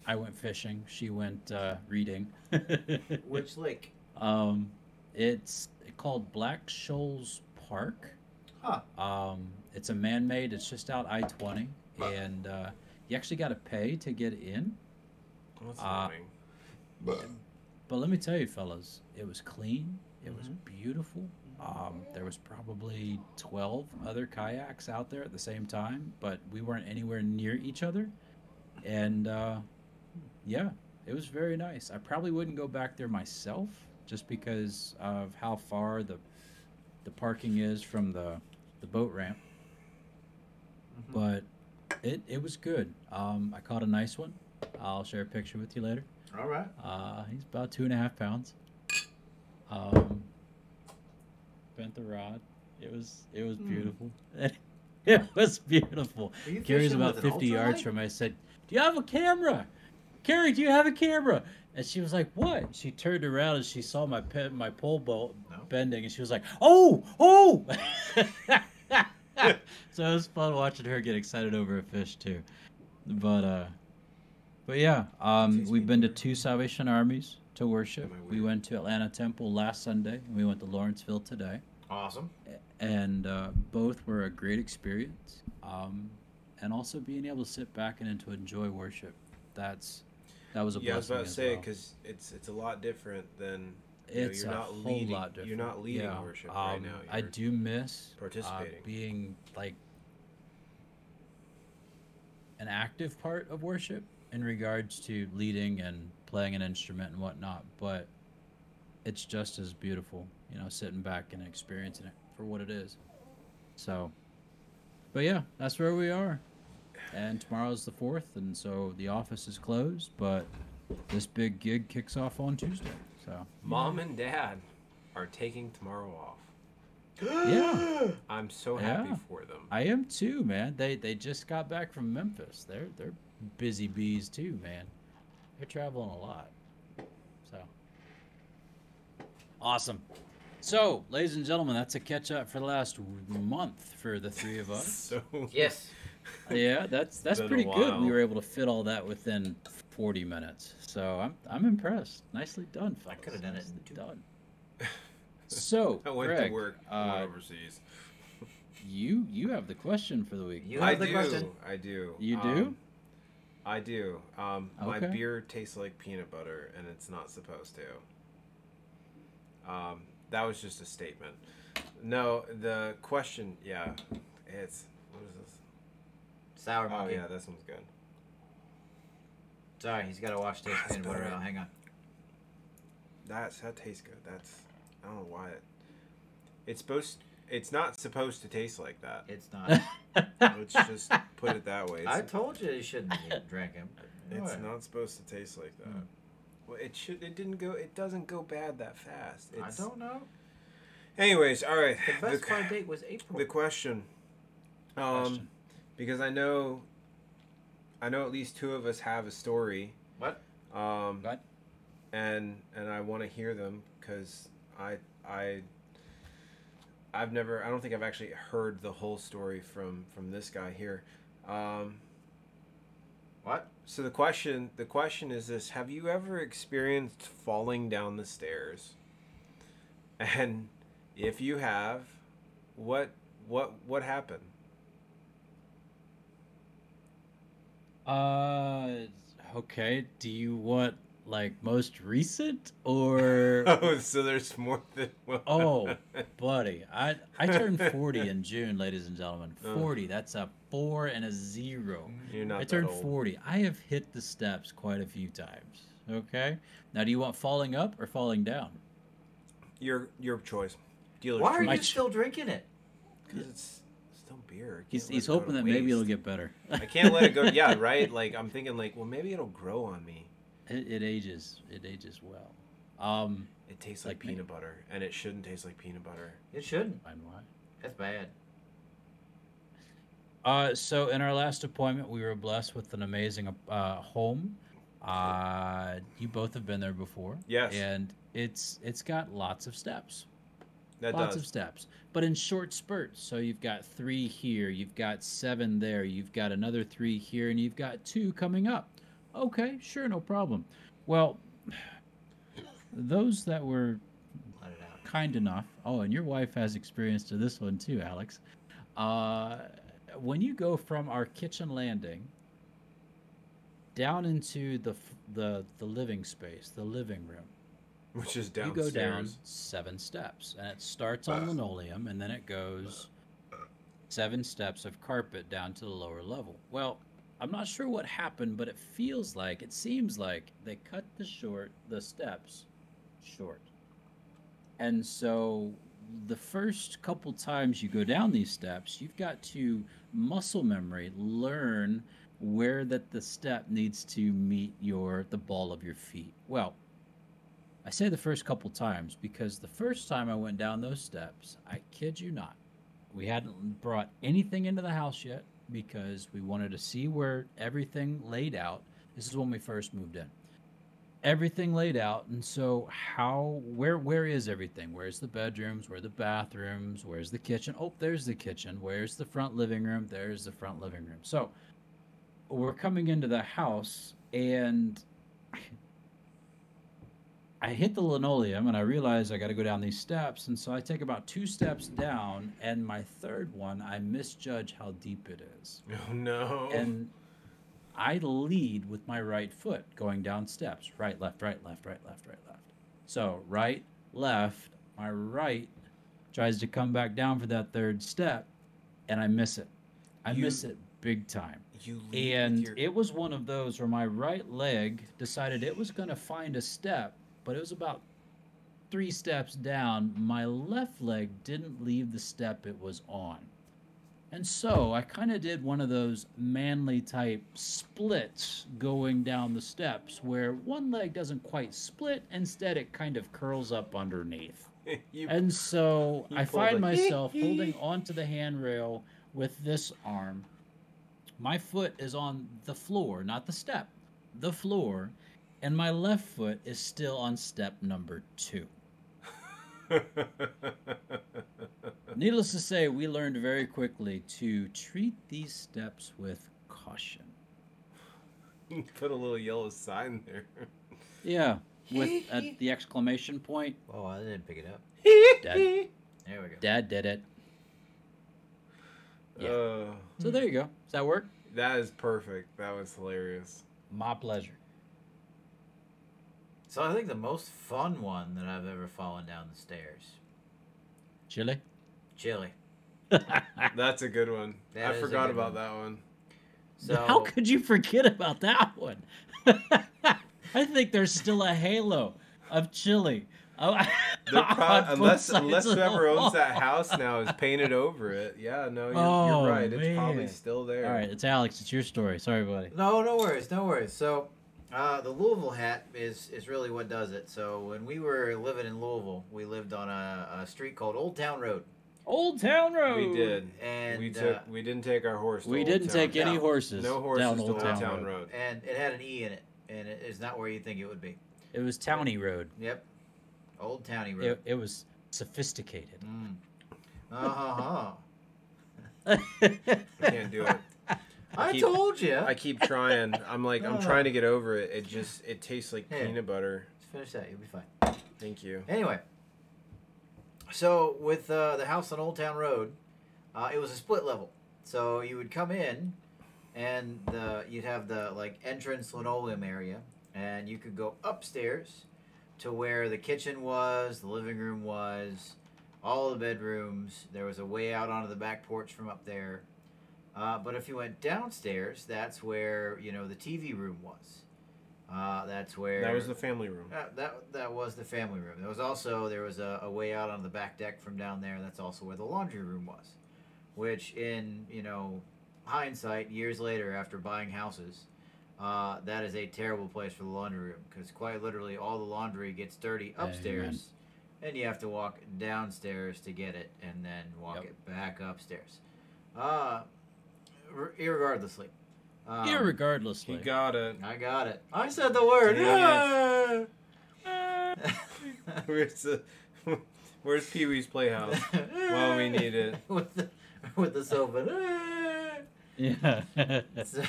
I went fishing. She went uh, reading. [laughs] Which lake? Um, it's called Black Shoals Park. Huh. Um, it's a man-made. It's just out I-20, and uh, you actually got to pay to get in. That's Uh, annoying. But let me tell you, fellas, it was clean. It was Mhm. beautiful. Um, there was probably 12 other kayaks out there at the same time, but we weren't anywhere near each other. And uh, yeah, it was very nice. I probably wouldn't go back there myself just because of how far the the parking is from the the boat ramp. Mhm. But it it was good. Um, I caught a nice one. I'll share a picture with you later. All right. Uh, he's about two and a half pounds. Um, bent the rod. It was it was Hmm. beautiful. [laughs] it was beautiful. Carrie's about 50 yards from me. I said, Do you have a camera? Carrie, do you have a camera? And she was like, What? She turned around and she saw my pe- my pole bolt No. bending and she was like, Oh, oh! [laughs] so it was fun watching her get excited over a fish too. But, uh, but yeah, um, we've been to two Salvation Armies to worship. We went to Atlanta Temple last Sunday and we went to Lawrenceville today Awesome. and uh, both were a great experience. Um, and also being able to sit back and to enjoy worship. That's that was a Yeah, I was about to say well. because it's it's a lot different than you know, it's you're a not whole leading, lot different. You're not leading yeah. worship right um, now. I You're do miss uh, participating. being like an active part of worship in regards to leading and playing an instrument and whatnot, but it's just as beautiful, you know, sitting back and experiencing it for what it is. So, but yeah, that's where we are. And tomorrow's the fourth, and so the office is closed, but this big gig kicks off on Tuesday. So, Mom and Dad are taking tomorrow off. [gasps] Yeah. I'm so happy Yeah. for them. I am too, man. They they just got back from Memphis. They're they're busy bees too, man. They're traveling a lot. So awesome. So, ladies and gentlemen, that's a catch up for the last month for the three of us. [laughs] so Yes. yeah, that's that's Been a pretty good. We were able to fit all that within 40 minutes. So I'm I'm impressed. Nicely done, I coulda done it in Nicely two. done. [laughs] So, I went Greg, to work. Uh, overseas. you you have the question for the week. You I have the do. question. I do. You do? Um, I do. Um, My beer tastes like peanut butter, and it's not supposed to. Um, that was just a statement. No, the question. Yeah, it's what is this? Sour Oh monkey. yeah, this one's good. Sorry, he's got to wash taste That's peanut butter better. out. Hang on. That's that tastes good. That's I don't know why it. It's supposed. It's not supposed to taste like that. It's not. [laughs] Let's just put it that way. It's, I told you you shouldn't drink drank him. it's What? not supposed to taste like that. Well, it should. It didn't go. It doesn't go bad that fast. I don't know. Anyways, all right. The best the, date was April. the question. Um, Question. because I know. I know at least two of us have a story. What? Um, What? and and I want to hear them because I I I've never I don't think I've actually heard the whole story from from this guy here. Um, What? so the question the question is this: Have you ever experienced falling down the stairs? And if you have, what what what happened? Uh, okay. Do you want like most recent or? [laughs] Oh, so there's more than one. Oh, buddy, I I turned [laughs] forty in June, ladies and gentlemen. Oh. Forty. That's a four and a zero. You're not I that turned old. forty. I have hit the steps quite a few times. Okay. Now, do you want falling up or falling down? Your your choice. Dealer's Why are My you ch- still drinking it? Because it's still beer. He's, he's it go to hoping that maybe it'll get better. I can't let it go. [laughs] Yeah, right. Like I'm thinking, like, well, maybe it'll grow on me. It, it ages. It ages well. Um, It tastes like, Like me. peanut butter, and it shouldn't taste like peanut butter. It shouldn't. fine why. That's bad. Uh, so in our last appointment, we were blessed with an amazing uh, home Uh, you both have been there before. Yes. And it's it's got lots of steps. That lots does. of steps, but in short spurts. So you've got three here, you've got seven there, you've got another three here, and you've got two coming up. Okay, sure, no problem. Well, those that were Let it out. kind enough. Oh, and your wife has experience to this one too, Alex. Uh, when you go from our kitchen landing down into the the the living space, the living room, Which is you go down seven steps, and it starts on linoleum, and then it goes seven steps of carpet down to the lower level. Well, I'm not sure what happened, but it feels like it seems like they cut the short the steps short, and so the first couple times you go down these steps, you've got to muscle memory learn where that the step needs to meet your the ball of your feet. Well, I say the first couple times because the first time I went down those steps, I kid you not, we hadn't brought anything into the house yet because we wanted to see where everything laid out. This is when we first moved in. Everything laid out, and so how where where is everything? Where's the bedrooms? Where the bathrooms? Where's the kitchen? Oh, there's the kitchen. Where's the front living room? There's the front living room. So we're coming into the house and I hit the linoleum and I realize I got to go down these steps. And so I take about two steps down, and my third one, I misjudge how deep it is. [laughs] Oh no. And I lead with my right foot going down steps right, left, right, left, right, left, right, left. So right, left, my right tries to come back down for that third step, and I miss it. I You- miss it big time. you lead And your... it was one of those where my right leg decided it was going to find a step, but it was about three steps down. My left leg didn't leave the step it was on. And so I kind of did one of those manly type splits going down the steps where one leg doesn't quite split, instead, it kind of curls up underneath. [laughs] you... And so I find myself [laughs] holding onto the handrail with this arm. My foot is on the floor, not the step, the floor, and my left foot is still on step number two. [laughs] Needless to say, we learned very quickly to treat these steps with caution. [laughs] Put a little yellow sign there. Yeah, [laughs] with at the exclamation point, Oh, I didn't pick it up. Dad, There we go. Dad did it. Yeah. Uh, So there you go. Does that work? that is perfect. That was hilarious. My pleasure. So I think the most fun one that I've ever fallen down the stairs. Chili? Chili. [laughs] That's a good one. That I forgot about one. that one. So How could you forget about that one? [laughs] I think there's still a halo of chili. [laughs] Oh, pro- unless unless whoever owns that house now is painted over it. Yeah, no, you're, Oh, you're right. It's probably still there. All right, it's Alex. It's your story. Sorry, buddy. No, no worries, no worries. So, uh, the Louisville hat is is really what does it. So when we were living in Louisville, we lived on a, a street called Old Town Road, Old Town Road. We did. and we uh, took. we didn't take our horse. To We Old didn't Town. take any horses. No horses down to Old Old Town, Town, Road. Road. and it had an e in it, and it is not where you think it would be. It was Towny Road. Yep, Old Towny Road. It, it was sophisticated. Mm. Uh-huh. I [laughs] can't do it. I keep- told you. I keep trying. I'm like I'm trying to get over it. It just it tastes like Here. peanut butter. Just finish that. You'll be fine. Thank you. Anyway, so with uh, the house on Old Town Road, uh, it was a split level. So you would come in, and the you'd have the like entrance linoleum area, and you could go upstairs to where the kitchen was, the living room was, all the bedrooms. There was a way out onto the back porch from up there. Uh, but if you went downstairs, that's where you know the TV room was. Uh, that's where That was the family room. uh, that that was the family room. There was also there was a, a way out on the back deck from down there. That's also where the laundry room was, which in you know hindsight, years later after buying houses, uh, that is a terrible place for the laundry room because quite literally all the laundry gets dirty Amen. upstairs, and you have to walk downstairs to get it, and then walk Yep. it back upstairs. Uh, r- irregardlessly. Um, He Irregardlessly. got it. I got it. I said the word. Dang [laughs] Where's the [laughs] Where's Pee Wee's Playhouse? Well, we need it. [laughs] with the with the sofa. yeah. So-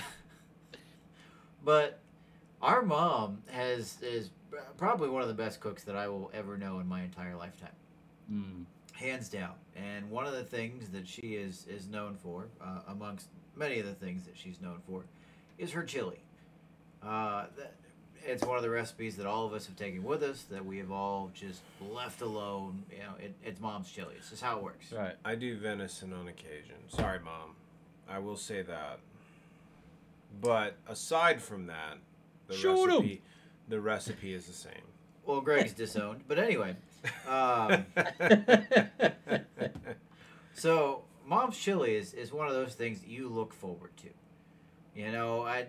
but our mom has is probably one of the best cooks that I will ever know in my entire lifetime, Mm. hands down. And one of the things that she is is known for, uh, amongst many of the things that she's known for, is her chili. Uh, that, it's one of the recipes that all of us have taken with us that we have all just left alone. You know, it, it's mom's chili. It's just how it works. Right. I do venison on occasion. Sorry, mom. I will say that. But aside from that, the Shoot 'em. recipe the recipe is the same. Well, Greg's disowned, but anyway. [laughs] Um, [laughs] So, mom's chili is, is one of those things that you look forward to. You know, I,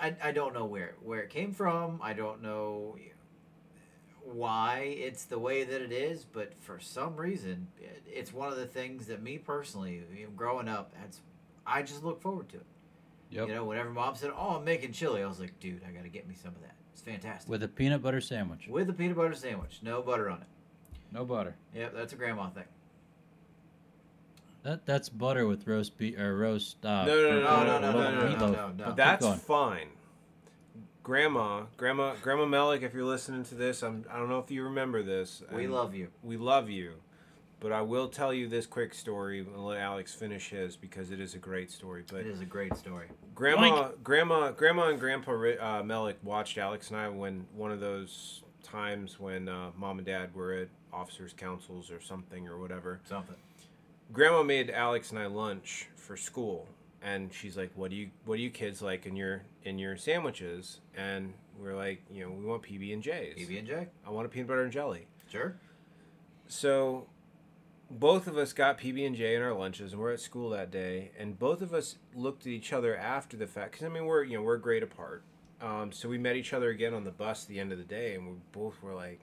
I, I don't know where where it came from. I don't know why it's the way that it is, but for some reason, it, it's one of the things that me personally, growing up, that's I just look forward to it. Yep. You know, whenever mom said, "Oh, I'm making chili," I was like, "Dude, I got to get me some of that. It's fantastic." With a peanut butter sandwich. With a peanut butter sandwich, no butter on it. No butter. Yep, that's a grandma thing. That that's butter with roast beef or roast. Uh, No, no, no, no, no, no, no, no, meatloaf. no, no, no. That's fine. Grandma, grandma, grandma Melick, if you're listening to this, I'm, I don't know if you remember this. We love you. we love you, but I will tell you this quick story and let Alex finish his because it is a great story. But It is a great story. Grandma, grandma, grandma, and grandpa Ri- uh, Melik watched Alex and I when one of those times when uh, mom and dad were at officers' councils or something or whatever. Something. Grandma made Alex and I lunch for school, and she's like, "What do you What do you kids like in your in your sandwiches?" And we're like, "You know, we want PB and J's. PB and J. I want a peanut butter and jelly." Sure. So both of us got PB and J in our lunches, and we're at school that day. And both of us looked at each other after the fact, because I mean we're you know we're great apart. Um, so we met each other again on the bus at the end of the day, and we both were like,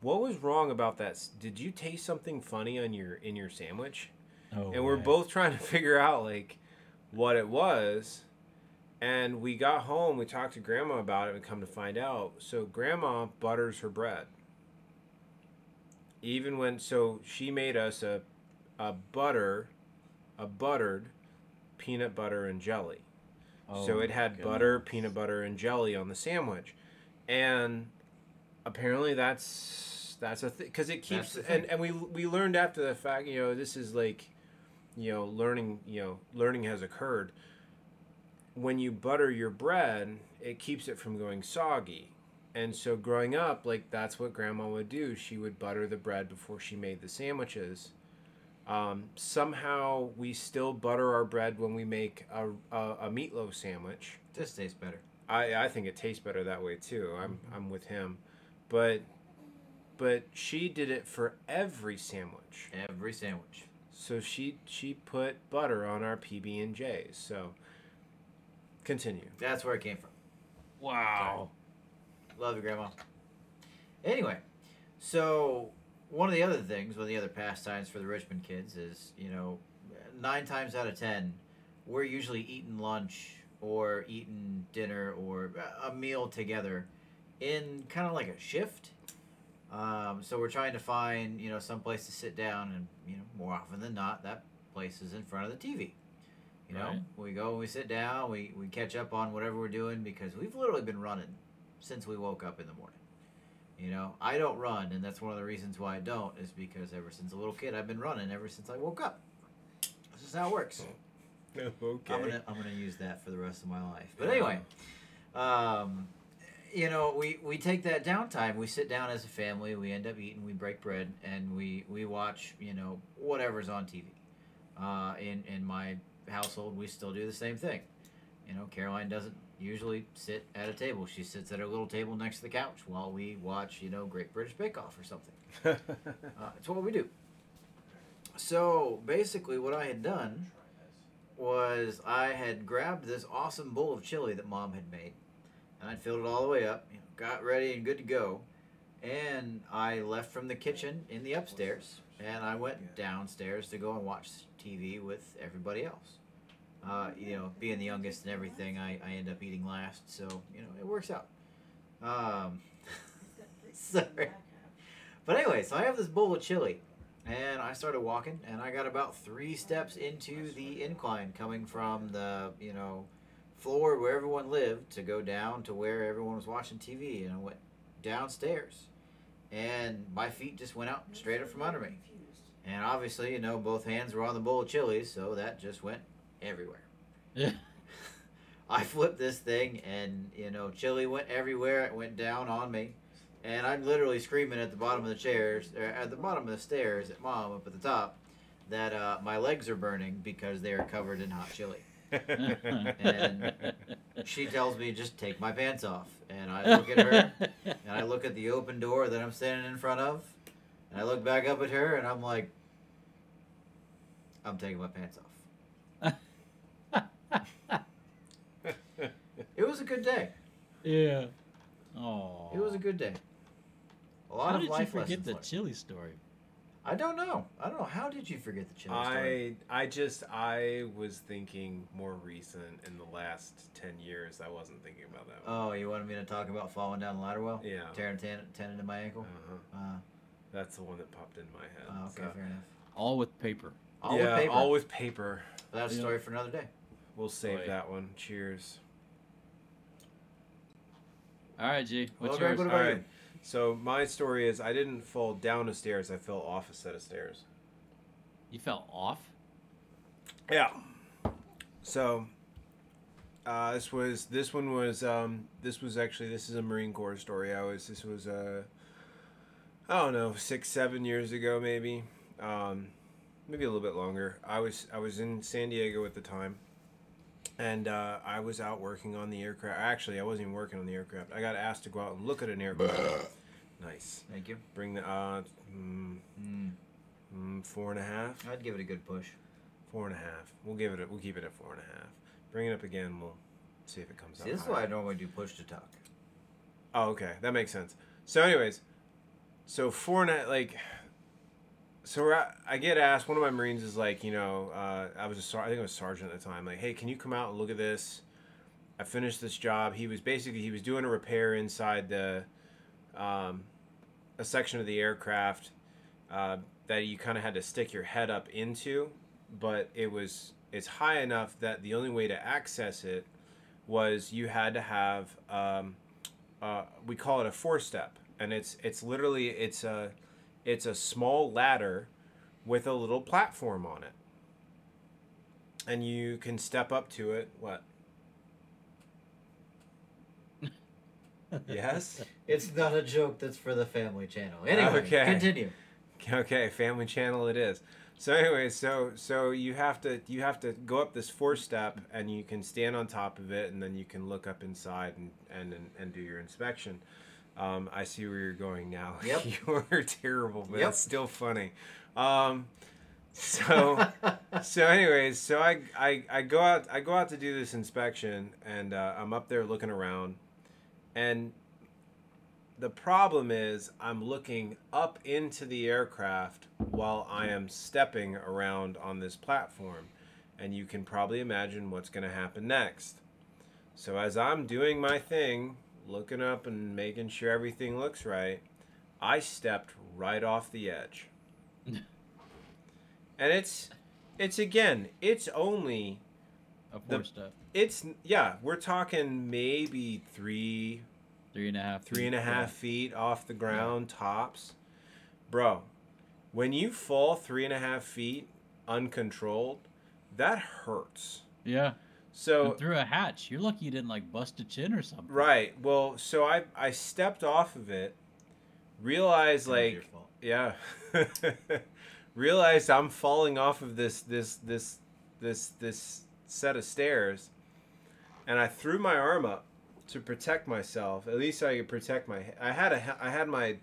"What was wrong about that? Did you taste something funny on your in your sandwich?" Oh, and we're both trying to [laughs] figure out like what it was. And we got home, we talked to grandma about it, and come to find out, so grandma butters her bread. Even when so she made us a a butter a buttered peanut butter and jelly. Oh, so it had butter, peanut butter, and jelly on the sandwich, and apparently that's that's a thing because it keeps and and we we learned after the fact. You know, this is like, you know, learning. You know, learning has occurred. When you butter your bread, it keeps it from going soggy. And so growing up, like that's what grandma would do. She would butter the bread before she made the sandwiches. Um, somehow we still butter our bread when we make a, a, a meatloaf sandwich. this tastes better. I, I think it tastes better that way too. I'm I'm with him, but but she did it for every sandwich. Every sandwich. So she she put butter on our PB and J's. So continue. That's where it came from. Wow. Love you, Grandma. Anyway, so one of the other things, one of the other pastimes for the Richmond kids is, you know, nine times out of ten, we're usually eating lunch or eating dinner or a meal together in kind of like a shift. Um, so we're trying to find, you know, some place to sit down, and you know, more often than not, that place is in front of the TV. You know, Right. we go and we sit down, we, we catch up on whatever we're doing because we've literally been running since we woke up in the morning. You know, I don't run, and that's one of the reasons why I don't is because ever since a little kid, I've been running ever since I woke up. This is how it works. Okay. [laughs] I'm gonna I'm gonna use that for the rest of my life. But anyway, um, you know, we we take that downtime. We sit down as a family. We end up eating. We break bread, and we we watch. You know, whatever's on TV. Uh, in in my household, we still do the same thing. You know, Caroline doesn't usually sit at a table. She sits at her little table next to the couch while we watch. You know, Great British Bake Off or something. [laughs] Uh, it's what we do. So basically, what I had done was I had grabbed this awesome bowl of chili that mom had made, and I filled it all the way up, you know, got ready and good to go, and I left from the kitchen in the upstairs, and I went downstairs to go and watch TV with everybody else. uh, you know, being the youngest and everything, I, I end up eating last. So you know, it works out. Um, [laughs] sorry. But anyway, so I have this bowl of chili, and I started walking, and I got about three steps into the incline coming from the you know floor where everyone lived to go down to where everyone was watching TV, and I went downstairs, and my feet just went out straight up from under me, and obviously you know both hands were on the bowl of chili, so that just went everywhere. Yeah. [laughs] I flipped this thing, and you know, chili went everywhere. It went down on me, and I'm literally screaming at the bottom of the chairs, at the bottom of the stairs at mom up at the top, that uh, my legs are burning because they are covered in hot chili. And She tells me just take my pants off, and I look at her, and I look at the open door that I'm standing in front of, and I look back up at her, and I'm like, I'm taking my pants off. It was a good day. yeah. Oh. It was a good day. A lot How of did you forget the learned. chili story? I don't know. I don't know. How did you forget the chili story? I I just I was thinking more recent in the last ten years. I wasn't thinking about that one. Oh, you wanted me to talk about falling down the ladder well? yeah, Tearing ten- tendon in my ankle? uh-huh. Uh, that's the one that popped in my head. oh, okay, so- fair enough. All with paper. All yeah, with paper. all with paper. That's a Yeah. story for another day. We'll save Boy. that one. Cheers. All right, G. What's Well, Greg, yours? what about Alright. you? So my story is I didn't fall down a stairs. I fell off a set of stairs. You fell off? Yeah. So uh, this was this one was um, this was actually this is a Marine Corps story. I was this was uh, I don't know six seven years ago maybe um, maybe a little bit longer. I was I was in San Diego at the time, and uh, I was out working on the aircraft. Actually, I wasn't even working on the aircraft. I got asked to go out and look at an aircraft. nice. Thank you. Bring the uh, mm, Mm, mm, four and a half. I'd give it a good push. Four and a half. We'll give it. A, we'll keep it at four and a half. Bring it up again. We'll see if it comes See, out. this is why I normally do push to talk. Oh, okay, that makes sense. So, anyways, so four and a like. So we're at- I get asked. One of my Marines is like, you know, uh, I was a sar- I think I was sergeant at the time. Like, hey, can you come out and look at this? I finished this job. He was basically he was doing a repair inside the, um, a section of the aircraft, uh, that you kind of had to stick your head up into, but it was it's high enough that the only way to access it was you had to have um, uh, we call it a four step and it's it's literally it's a it's a small ladder with a little platform on it and you can step up to it what [laughs] yes It's not a joke that's for the family channel. Anyway, Okay. continue. okay family channel it is so anyway so so you have to you have to go up this four step and you can stand on top of it and then you can look up inside and and and, and do your inspection um, i see where you're going now. [laughs] Yep. you're terrible but Yep. it's still funny. Um, so [laughs] so anyways so I, I i go out i go out to do this inspection and uh, i'm up there looking around. And the problem is i'm looking up into the aircraft while i am stepping around on this platform. And you can probably imagine what's going to happen next. So as i'm doing my thing looking up and making sure everything looks right i stepped right off the edge [laughs] and it's it's again it's only A The- step. it's yeah we're talking maybe three Three and a half. three and a feet, half feet off the ground tops bro when you fall three and a half feet uncontrolled that hurts Yeah. So And through a hatch. You're lucky you didn't like bust a chin or something. right well so i i stepped off of it realized That like yeah [laughs] realized i'm falling off of this this this this this set of stairs and i threw my arm up to protect myself at least i could protect my i had a i had my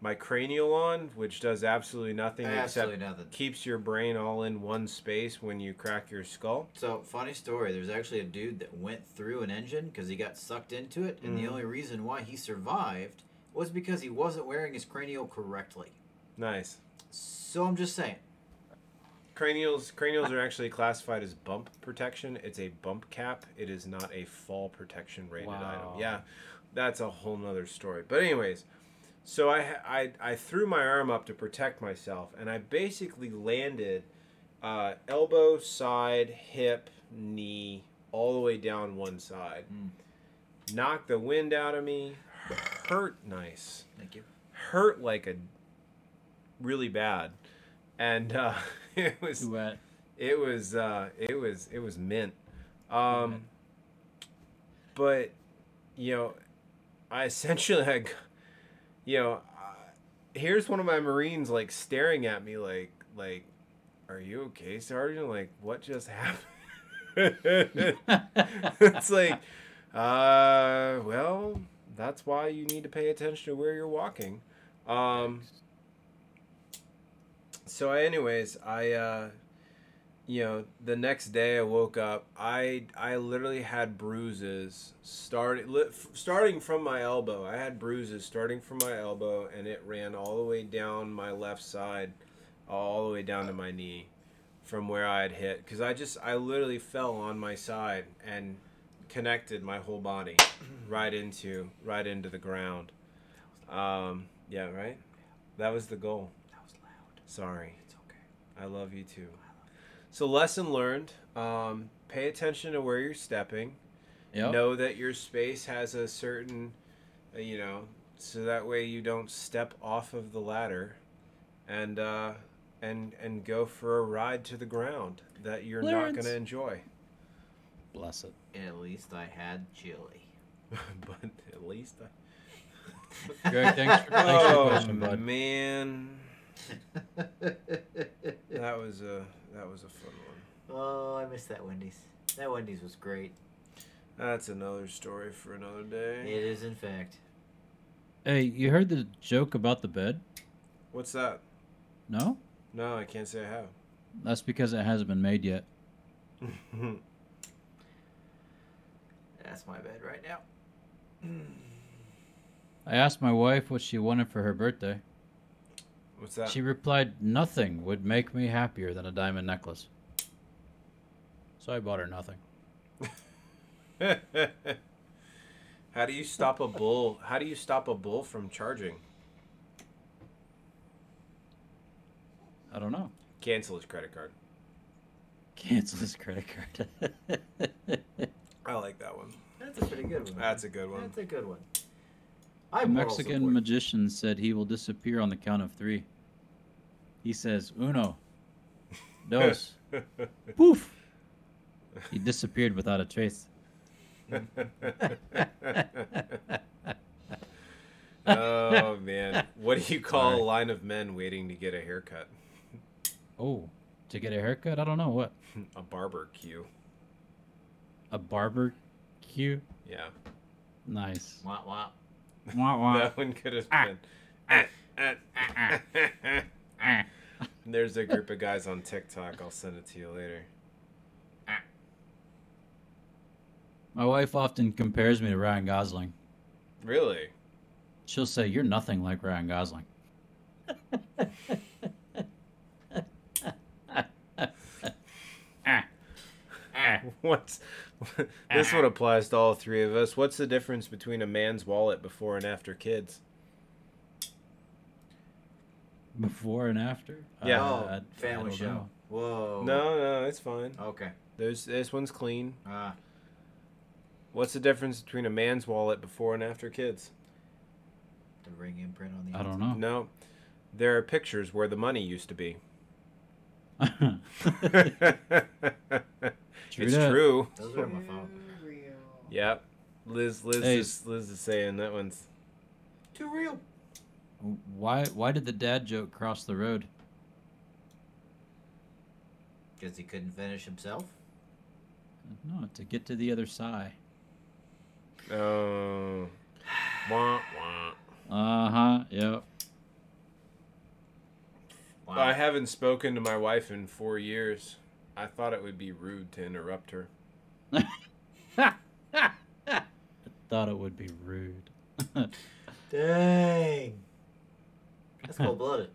my cranial on which does absolutely nothing Absolutely except nothing. keeps your brain all in one space when you crack your skull So, funny story. There's actually a dude that went through an engine because he got sucked into it, and the Mhm. only reason why he survived was because he wasn't wearing his cranial correctly. nice So, I'm just saying. cranials cranials are actually classified as bump protection. It's a bump cap. It is not a fall protection rated Wow. item. Yeah, that's a whole nother story. But anyways, so I I I threw my arm up to protect myself, and I basically landed uh, elbow, side, hip, knee, all the way down one side. Mm. Knocked the wind out of me. Hurt nice Thank you. hurt like a really bad and uh [laughs] it was Duet. it was uh it was it was mint um but you know i [laughs] essentially like you know uh, here's one of my marines like staring at me like like are you okay sergeant? Like what just [laughs] happened? [laughs] It's like uh well that's why you need to pay attention to where you're walking. Um so anyways i uh you know the next day i woke up i i literally had bruises starting li- starting from my elbow i had bruises starting from my elbow and it ran all the way down my left side all the way down to my knee from where i had hit because i just i literally fell on my side and connected my whole body [clears throat] right into right into the ground um yeah right that was the goal That was loud. sorry It's okay. I love you too. So lesson learned: um, pay attention to where you're stepping. Yep. Know that your space has a certain, uh, you know, so that way you don't step off of the ladder, and uh, and and go for a ride to the ground that you're not going to enjoy. Bless it. At least I had chili. [laughs] but at least I. [laughs] Greg, thanks for, thanks for the question, oh bud. man, [laughs] that was a that was a fun one. oh, I miss that Wendy's. That Wendy's was great. That's another story for another day. It is, in fact. Hey, you heard the joke about the bed? What's that? No? No, I can't say I have. That's because it hasn't been made yet. [laughs] That's my bed right now. I asked my wife what she wanted for her birthday. What's that? She replied, Nothing would make me happier than a diamond necklace. So I bought her nothing. [laughs] How do you stop a bull? How do you stop a bull from charging? I don't know. Cancel his credit card. Cancel his credit card. [laughs] I like that one. That's a pretty good one. That's a good one. That's a good one. A I moral Mexican support. magician said he will disappear on the count of three. He says, Uno, [laughs] dos, [laughs] poof. He disappeared without a trace. [laughs] oh man, what do you call Sorry. a line of men waiting to get a haircut? Oh, to get a haircut? I don't know what. a barber queue. A barber queue? Yeah, Nice. Wah, wah. Wah, wah. that one could have Ah. been. Ah, ah, Ah. There's a group of guys on TikTok. I'll send it to you later. My wife often compares me to Ryan Gosling. Really? She'll say, You're nothing like Ryan Gosling. [laughs] Ah. Ah. [laughs] What's [laughs] this one applies to all three of us. What's the difference between a man's wallet before and after kids? Before and after? Yeah. Uh, oh, I- I family show. know. Whoa. No, no, it's fine. Okay. There's this one's clean. Ah, What's the difference between a man's wallet before and after kids? the ring imprint on the. I don't know. No. There are pictures where the money used to be. [laughs] True it's that. true. Those are on my phone. Yep. Liz Liz Hey. is Liz is saying that one's Too real. Why why did the dad joke cross the road? Because he couldn't finish himself. No, to get to the other side. oh [sighs] wah, wah. Uh-huh. Yep. Wow. I haven't spoken to my wife in four years. I thought it would be rude to interrupt her. I [laughs] thought it would be rude. [laughs] Dang. That's cold blooded.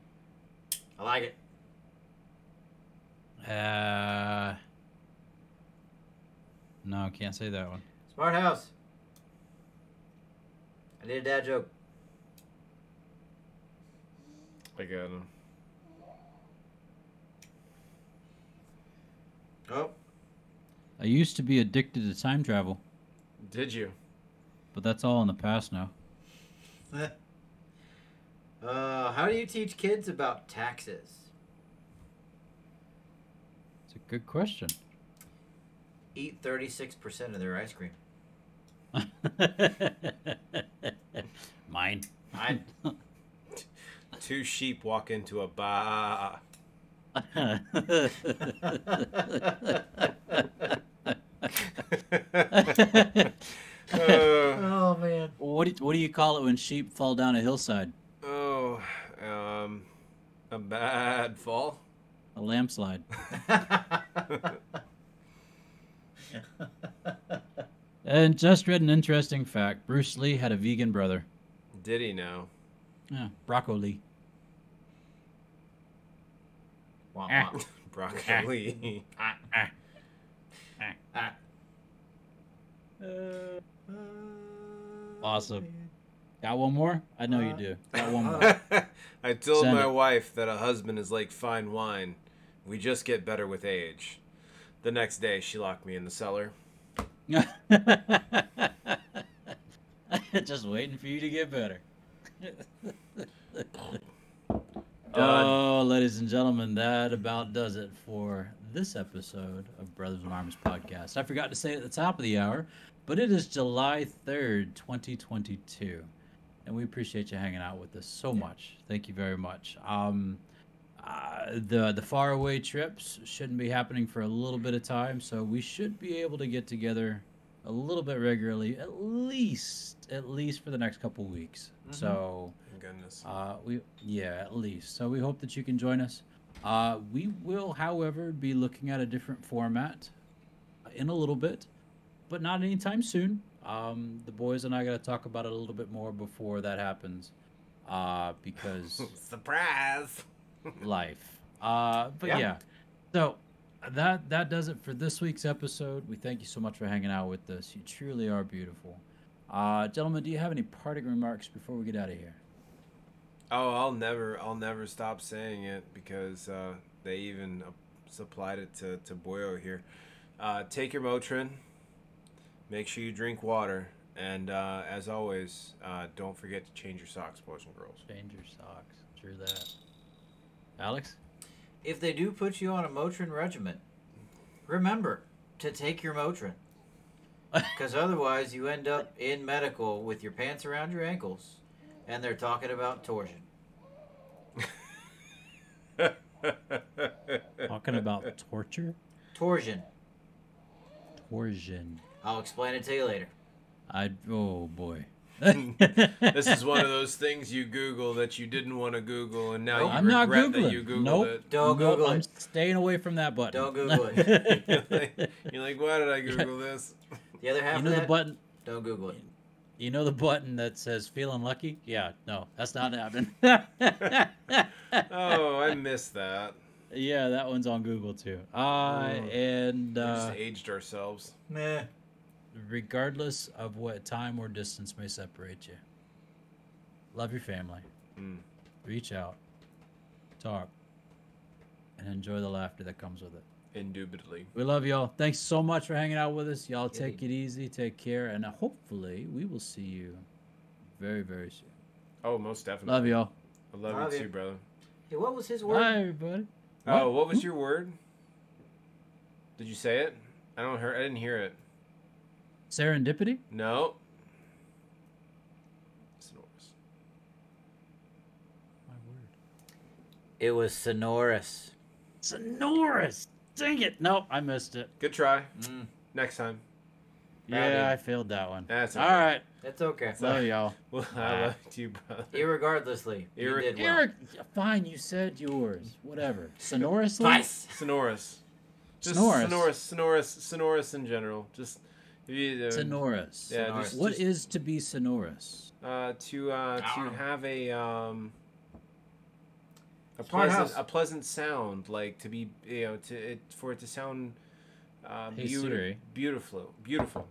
I like it. Uh, no, can't say that one. Smart house. I did a dad joke. I got him. Oh, I used to be addicted to time travel, Did you? but that's all in the past now. [laughs] uh, how do you teach kids about taxes? It's a good question. Eat thirty-six percent of their ice cream. [laughs] Mine. Mine. [laughs] Two sheep walk into a bar. Uh, oh man. what do you, what do you call it when sheep fall down a hillside? oh, um, a bad fall. A landslide. [laughs] And just read an interesting fact. Bruce Lee had a vegan brother. Did he now? Yeah, broccoli. Wah, Ah. wah. Broccoli. [laughs] Ah, ah. Ah. Awesome. Got one more? I know you Uh, do. Got one more. [laughs] I told Send my it. wife that a husband is like fine wine. We just get better with age. The next day, she locked me in the cellar. [laughs] Just waiting for you to get better. Done. Oh, ladies and gentlemen, that about does it for this episode of Brothers in Arms podcast. I forgot to say at the top of the hour, but it is July 3rd, 2022. And we appreciate you hanging out with us so much. Thank you very much. Um, uh, the the faraway trips shouldn't be happening for a little bit of time, so we should be able to get together a little bit regularly, at least at least for the next couple weeks. Mhm. So goodness. uh, we yeah, at least. So we hope that you can join us. Uh, we will, however, be looking at a different format in a little bit, but not anytime soon. Um, the boys and I got to talk about it a little bit more before that happens, uh, because [laughs] Surprise! [laughs] life. Uh, but Yeah. yeah. so that that does it for this week's episode. We thank you so much for hanging out with us. You truly are beautiful. Uh, gentlemen, do you have any parting remarks before we get out of here? Oh, I'll never, I'll never stop saying it because uh, they even uh, supplied it to to Boyo here. Uh, take your Motrin. Make sure you drink water, and uh, as always, uh, don't forget to change your socks, boys and girls. Change your socks. True that. Alex? If they do put you on a Motrin regimen, remember to take your Motrin. [laughs] Because otherwise, you end up in medical with your pants around your ankles, and they're talking about torsion. [laughs] Talking about torture? Torsion. Torsion. I'll explain it to you later. I oh boy. [laughs] this is [laughs] one of those things you Google that you didn't want to Google, and now Nope. you I'm not regret Googling. that you Googled Nope. it. Don't Nope, Google I'm it. staying away from that button. Don't Google You're like, you're like, why did I Google this? The other half you know of the button don't Google it. You know the button that says feeling lucky? Yeah, no, that's not happening. [laughs] Oh, I missed that. yeah, that one's on Google too. Uh, Oh. and uh, just aged ourselves. Meh. regardless of what time or distance may separate you, love your family. Mm. Reach out, talk, and enjoy the laughter that comes with it. Indubitably. We love y'all. Thanks so much for hanging out with us. Y'all Yeah. take it easy, take care, and uh, hopefully we will see you very, very soon. Oh, most definitely. Love y'all. I love, Love you you. too, brother. Hey, what was his word? Hi, everybody. Oh, what was hmm? your word? Did you say it? I don't hear. I didn't hear it. Serendipity? No. Sonorous. My word. It was sonorous. Sonorous. Dang it. Nope, I missed it. Good try. Mm, Next time. Howdy. Yeah, I failed that one. That's All okay. right. that's okay. Love y'all. [laughs] Well, I Ah. love you, brother. Irregardlessly, you Irre- did well. Eric, fine, you said yours. Whatever. [laughs] Sonorously? Twice. Sonorous. Just Sonorous. sonorous. Sonorous. Sonorous in general. Just. if you, uh, Sonorous. Yeah, Sonorous. just, What just, is to be sonorous? uh, to uh, to know. have a um a a Smart pleasant house. a pleasant sound like to be you know to it for it to sound uh, Hey, beauti- Siri. beautiful beautiful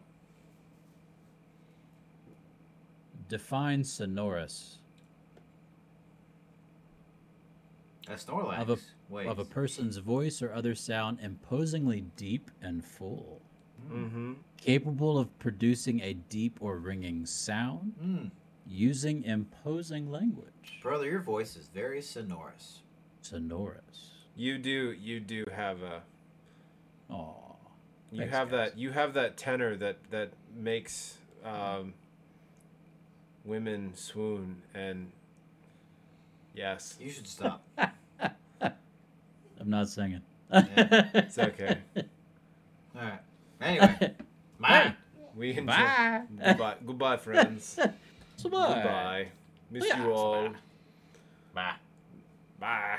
Define sonorous A Snorlax. Of a- Wait. of a person's voice or other sound imposingly deep and full, mm-hmm capable of producing a deep or ringing sound Mm. using imposing language. Brother, your voice is very sonorous. Sonorous. you do you do have a Aw. you Thanks, have guys. that you have that tenor that that makes um, women swoon and yes You should stop. [laughs] I'm not singing. Yeah, it's [laughs] okay All right. Anyway, [laughs] bye. we enjoy Bye. goodbye goodbye friends So bye. goodbye miss Yeah, you all bye. Bye. bye